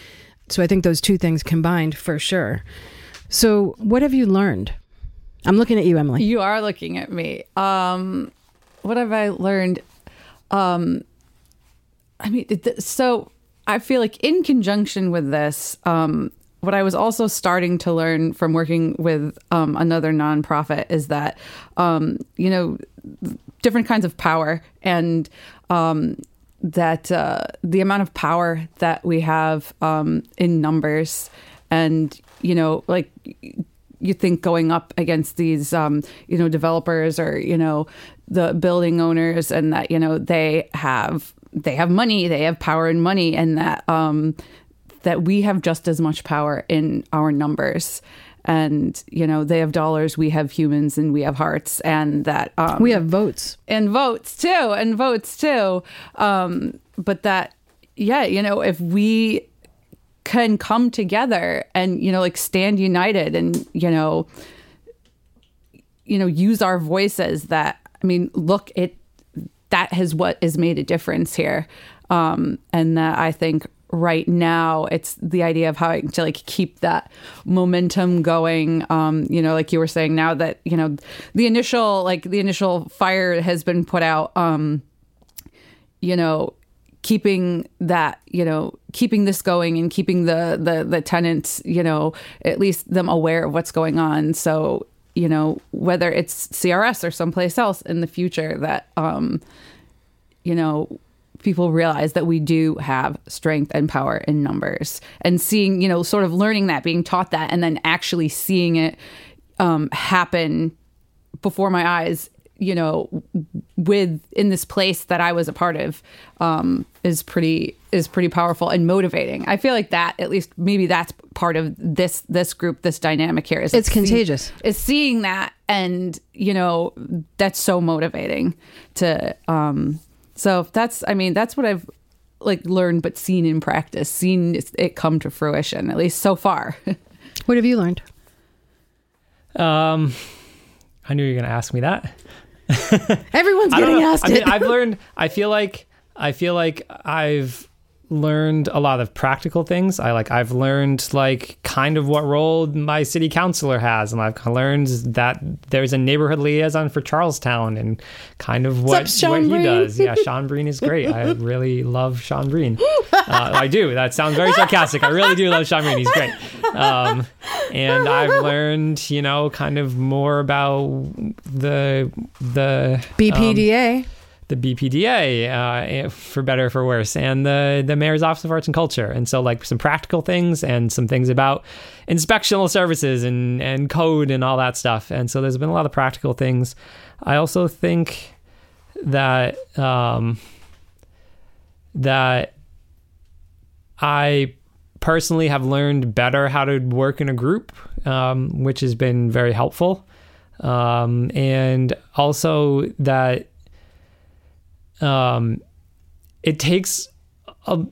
So I think those two things combined for sure. So what have you learned? I'm looking at you, Emily. You are looking at me. Um, what have I learned? Um, I mean, so I feel like in conjunction with this, um, what I was also starting to learn from working with um, another nonprofit is that, um, you know, different kinds of power and um, that uh, the amount of power that we have um, in numbers and, you know, like you think going up against these um, you know developers or you know the building owners and that you know they have they have money they have power and money and that um, that we have just as much power in our numbers and you know they have dollars we have humans and we have hearts and that um, We have votes. and votes too and votes too um but that yeah you know if we can come together and you know like stand united and you know you know use our voices that I mean, look, it that has what has made a difference here. Um, and that I think right now it's the idea of how to like keep that momentum going. Um you know like you were saying now that you know the initial like the initial fire has been put out um you know keeping that you know keeping this going and keeping the the the tenants you know at least them aware of what's going on. So you know whether it's CRS or someplace else in the future that um you know people realize that we do have strength and power in numbers and seeing you know sort of learning that being taught that and then actually seeing it um happen before my eyes you know with in this place that I was a part of um is pretty is pretty powerful and motivating. I feel like that at least maybe that's part of this this group this dynamic here is It's contagious. is seeing that and you know that's so motivating to um so that's I mean that's what I've like learned but seen in practice seen it come to fruition at least so far What have you learned? Um, I knew you were going to ask me that. Everyone's I don't getting asked I mean, it. I've learned. I feel like I feel like I've learned a lot of practical things. I like I've learned like kind of what role my city councilor has, and I've learned that there's a neighborhood liaison for Charlestown, and kind of what Sup, what he does. Yeah, Sean Breen is great. I really love Sean Breen. Uh, I do. That sounds very sarcastic. I really do love Sean Breen. He's great. Um, and I've learned, you know, kind of more about the the BPDA. The BPDA, uh, for better or for worse, and the the Mayor's Office of Arts and Culture, and so like some practical things and some things about inspectional services and and code and all that stuff. And so there's been a lot of practical things. I also think that um, that I personally have learned better how to work in a group, um, which has been very helpful. Um, and also that um, it takes a,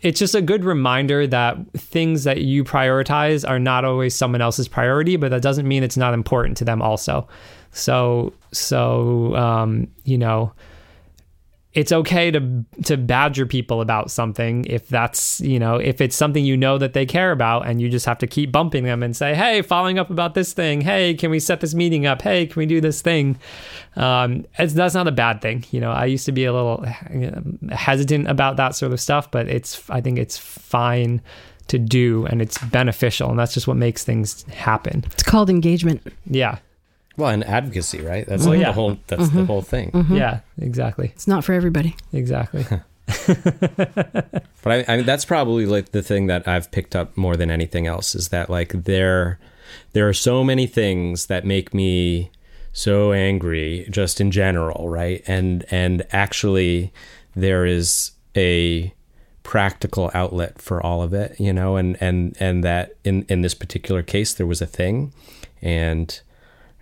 it's just a good reminder that things that you prioritize are not always someone else's priority, but that doesn't mean it's not important to them also. So so um, you know, it's okay to to badger people about something if that's you know if it's something you know that they care about and you just have to keep bumping them and say hey following up about this thing. Hey can we set this meeting up? Hey can we do this thing? Um, it's, that's not a bad thing. You know i used to be a little hesitant about that sort of stuff but it's i think it's fine to do and it's beneficial and that's just what makes things happen. It's called engagement. yeah Well, and advocacy, right? That's Well, like yeah. the whole. That's the mm-hmm. whole thing. Mm-hmm. yeah exactly It's not for everybody. exactly But I, I mean, that's probably like the thing that I've picked up more than anything else is that like there, there are so many things that make me so angry just in general, right? And and actually, there is a practical outlet for all of it, you know, and and and that in in this particular case there was a thing, and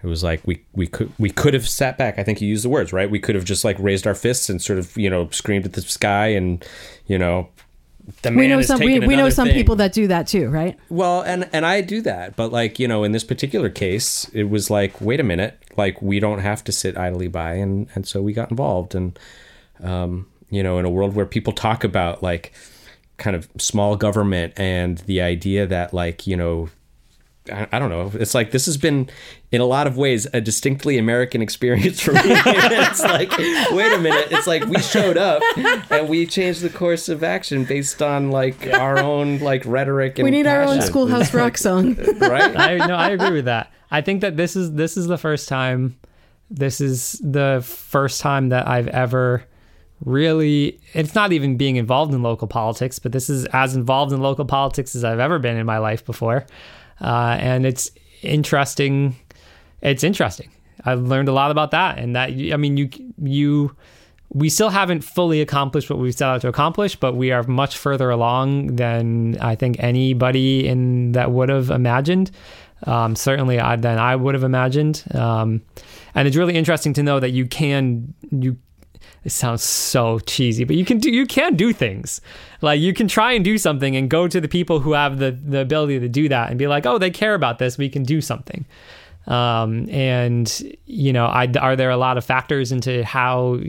it was like we we could we could have sat back. I think you used the words right. We could have just like raised our fists and sort of you know screamed at the sky and you know. The We know is some we, we know some thing. people that do that too, right? Well, and and I do that, but like you know, in this particular case, it was like, wait a minute, like we don't have to sit idly by, and and so we got involved, and um, you know, in a world where people talk about like kind of small government and the idea that like you know. I I don't know. It's like this has been, in a lot of ways, a distinctly American experience for me. it's like, wait a minute. It's like we showed up and we changed the course of action based on like our own like rhetoric. And We need our own schoolhouse rock song. right? I no, I agree with that. I think that this is this is the first time this is the first time that I've ever really it's not even being involved in local politics, but this is as involved in local politics as I've ever been in my life before. Uh, and it's interesting it's interesting. I've learned a lot about that and that I mean you you we still haven't fully accomplished what we've set out to accomplish, but we are much further along than I think anybody in that would have imagined. Um, certainly, I, than I would have imagined. Um, and it's really interesting to know that you can you. It sounds so cheesy, but you can do you can do things like you can try and do something and go to the people who have the the ability to do that and be like, oh, they care about this. We can do something. Um, and you know, I, are there a lot of factors into how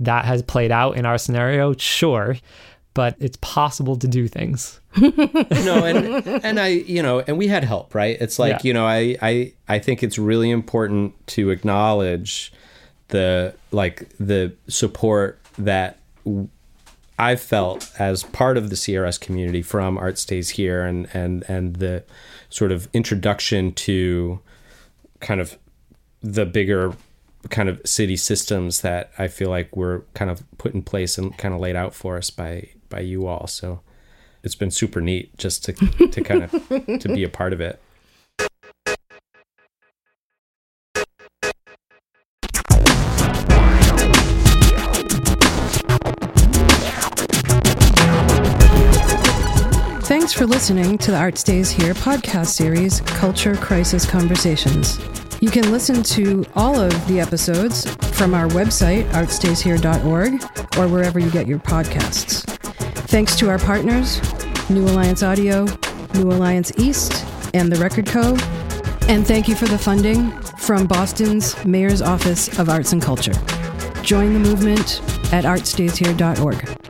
that has played out in our scenario? Sure, but it's possible to do things. no, and and I, you know, and we had help, right? It's like, Yeah. you know, I I I think it's really important to acknowledge the like the support that I've felt as part of the CRS community from Art Stays Here and and and the sort of introduction to kind of the bigger kind of city systems that I feel like were kind of put in place and kind of laid out for us by by you all. So it's been super neat just to to kind of to be a part of it. Thanks for listening to the Art Stays Here podcast series, Culture Crisis Conversations. You can listen to all of the episodes from our website, artstayshere.org, or wherever you get your podcasts. Thanks to our partners, New Alliance Audio, New Alliance East, and the Record Co. And thank you for the funding from Boston's Mayor's Office of Arts and Culture. Join the movement at artstayshere.org.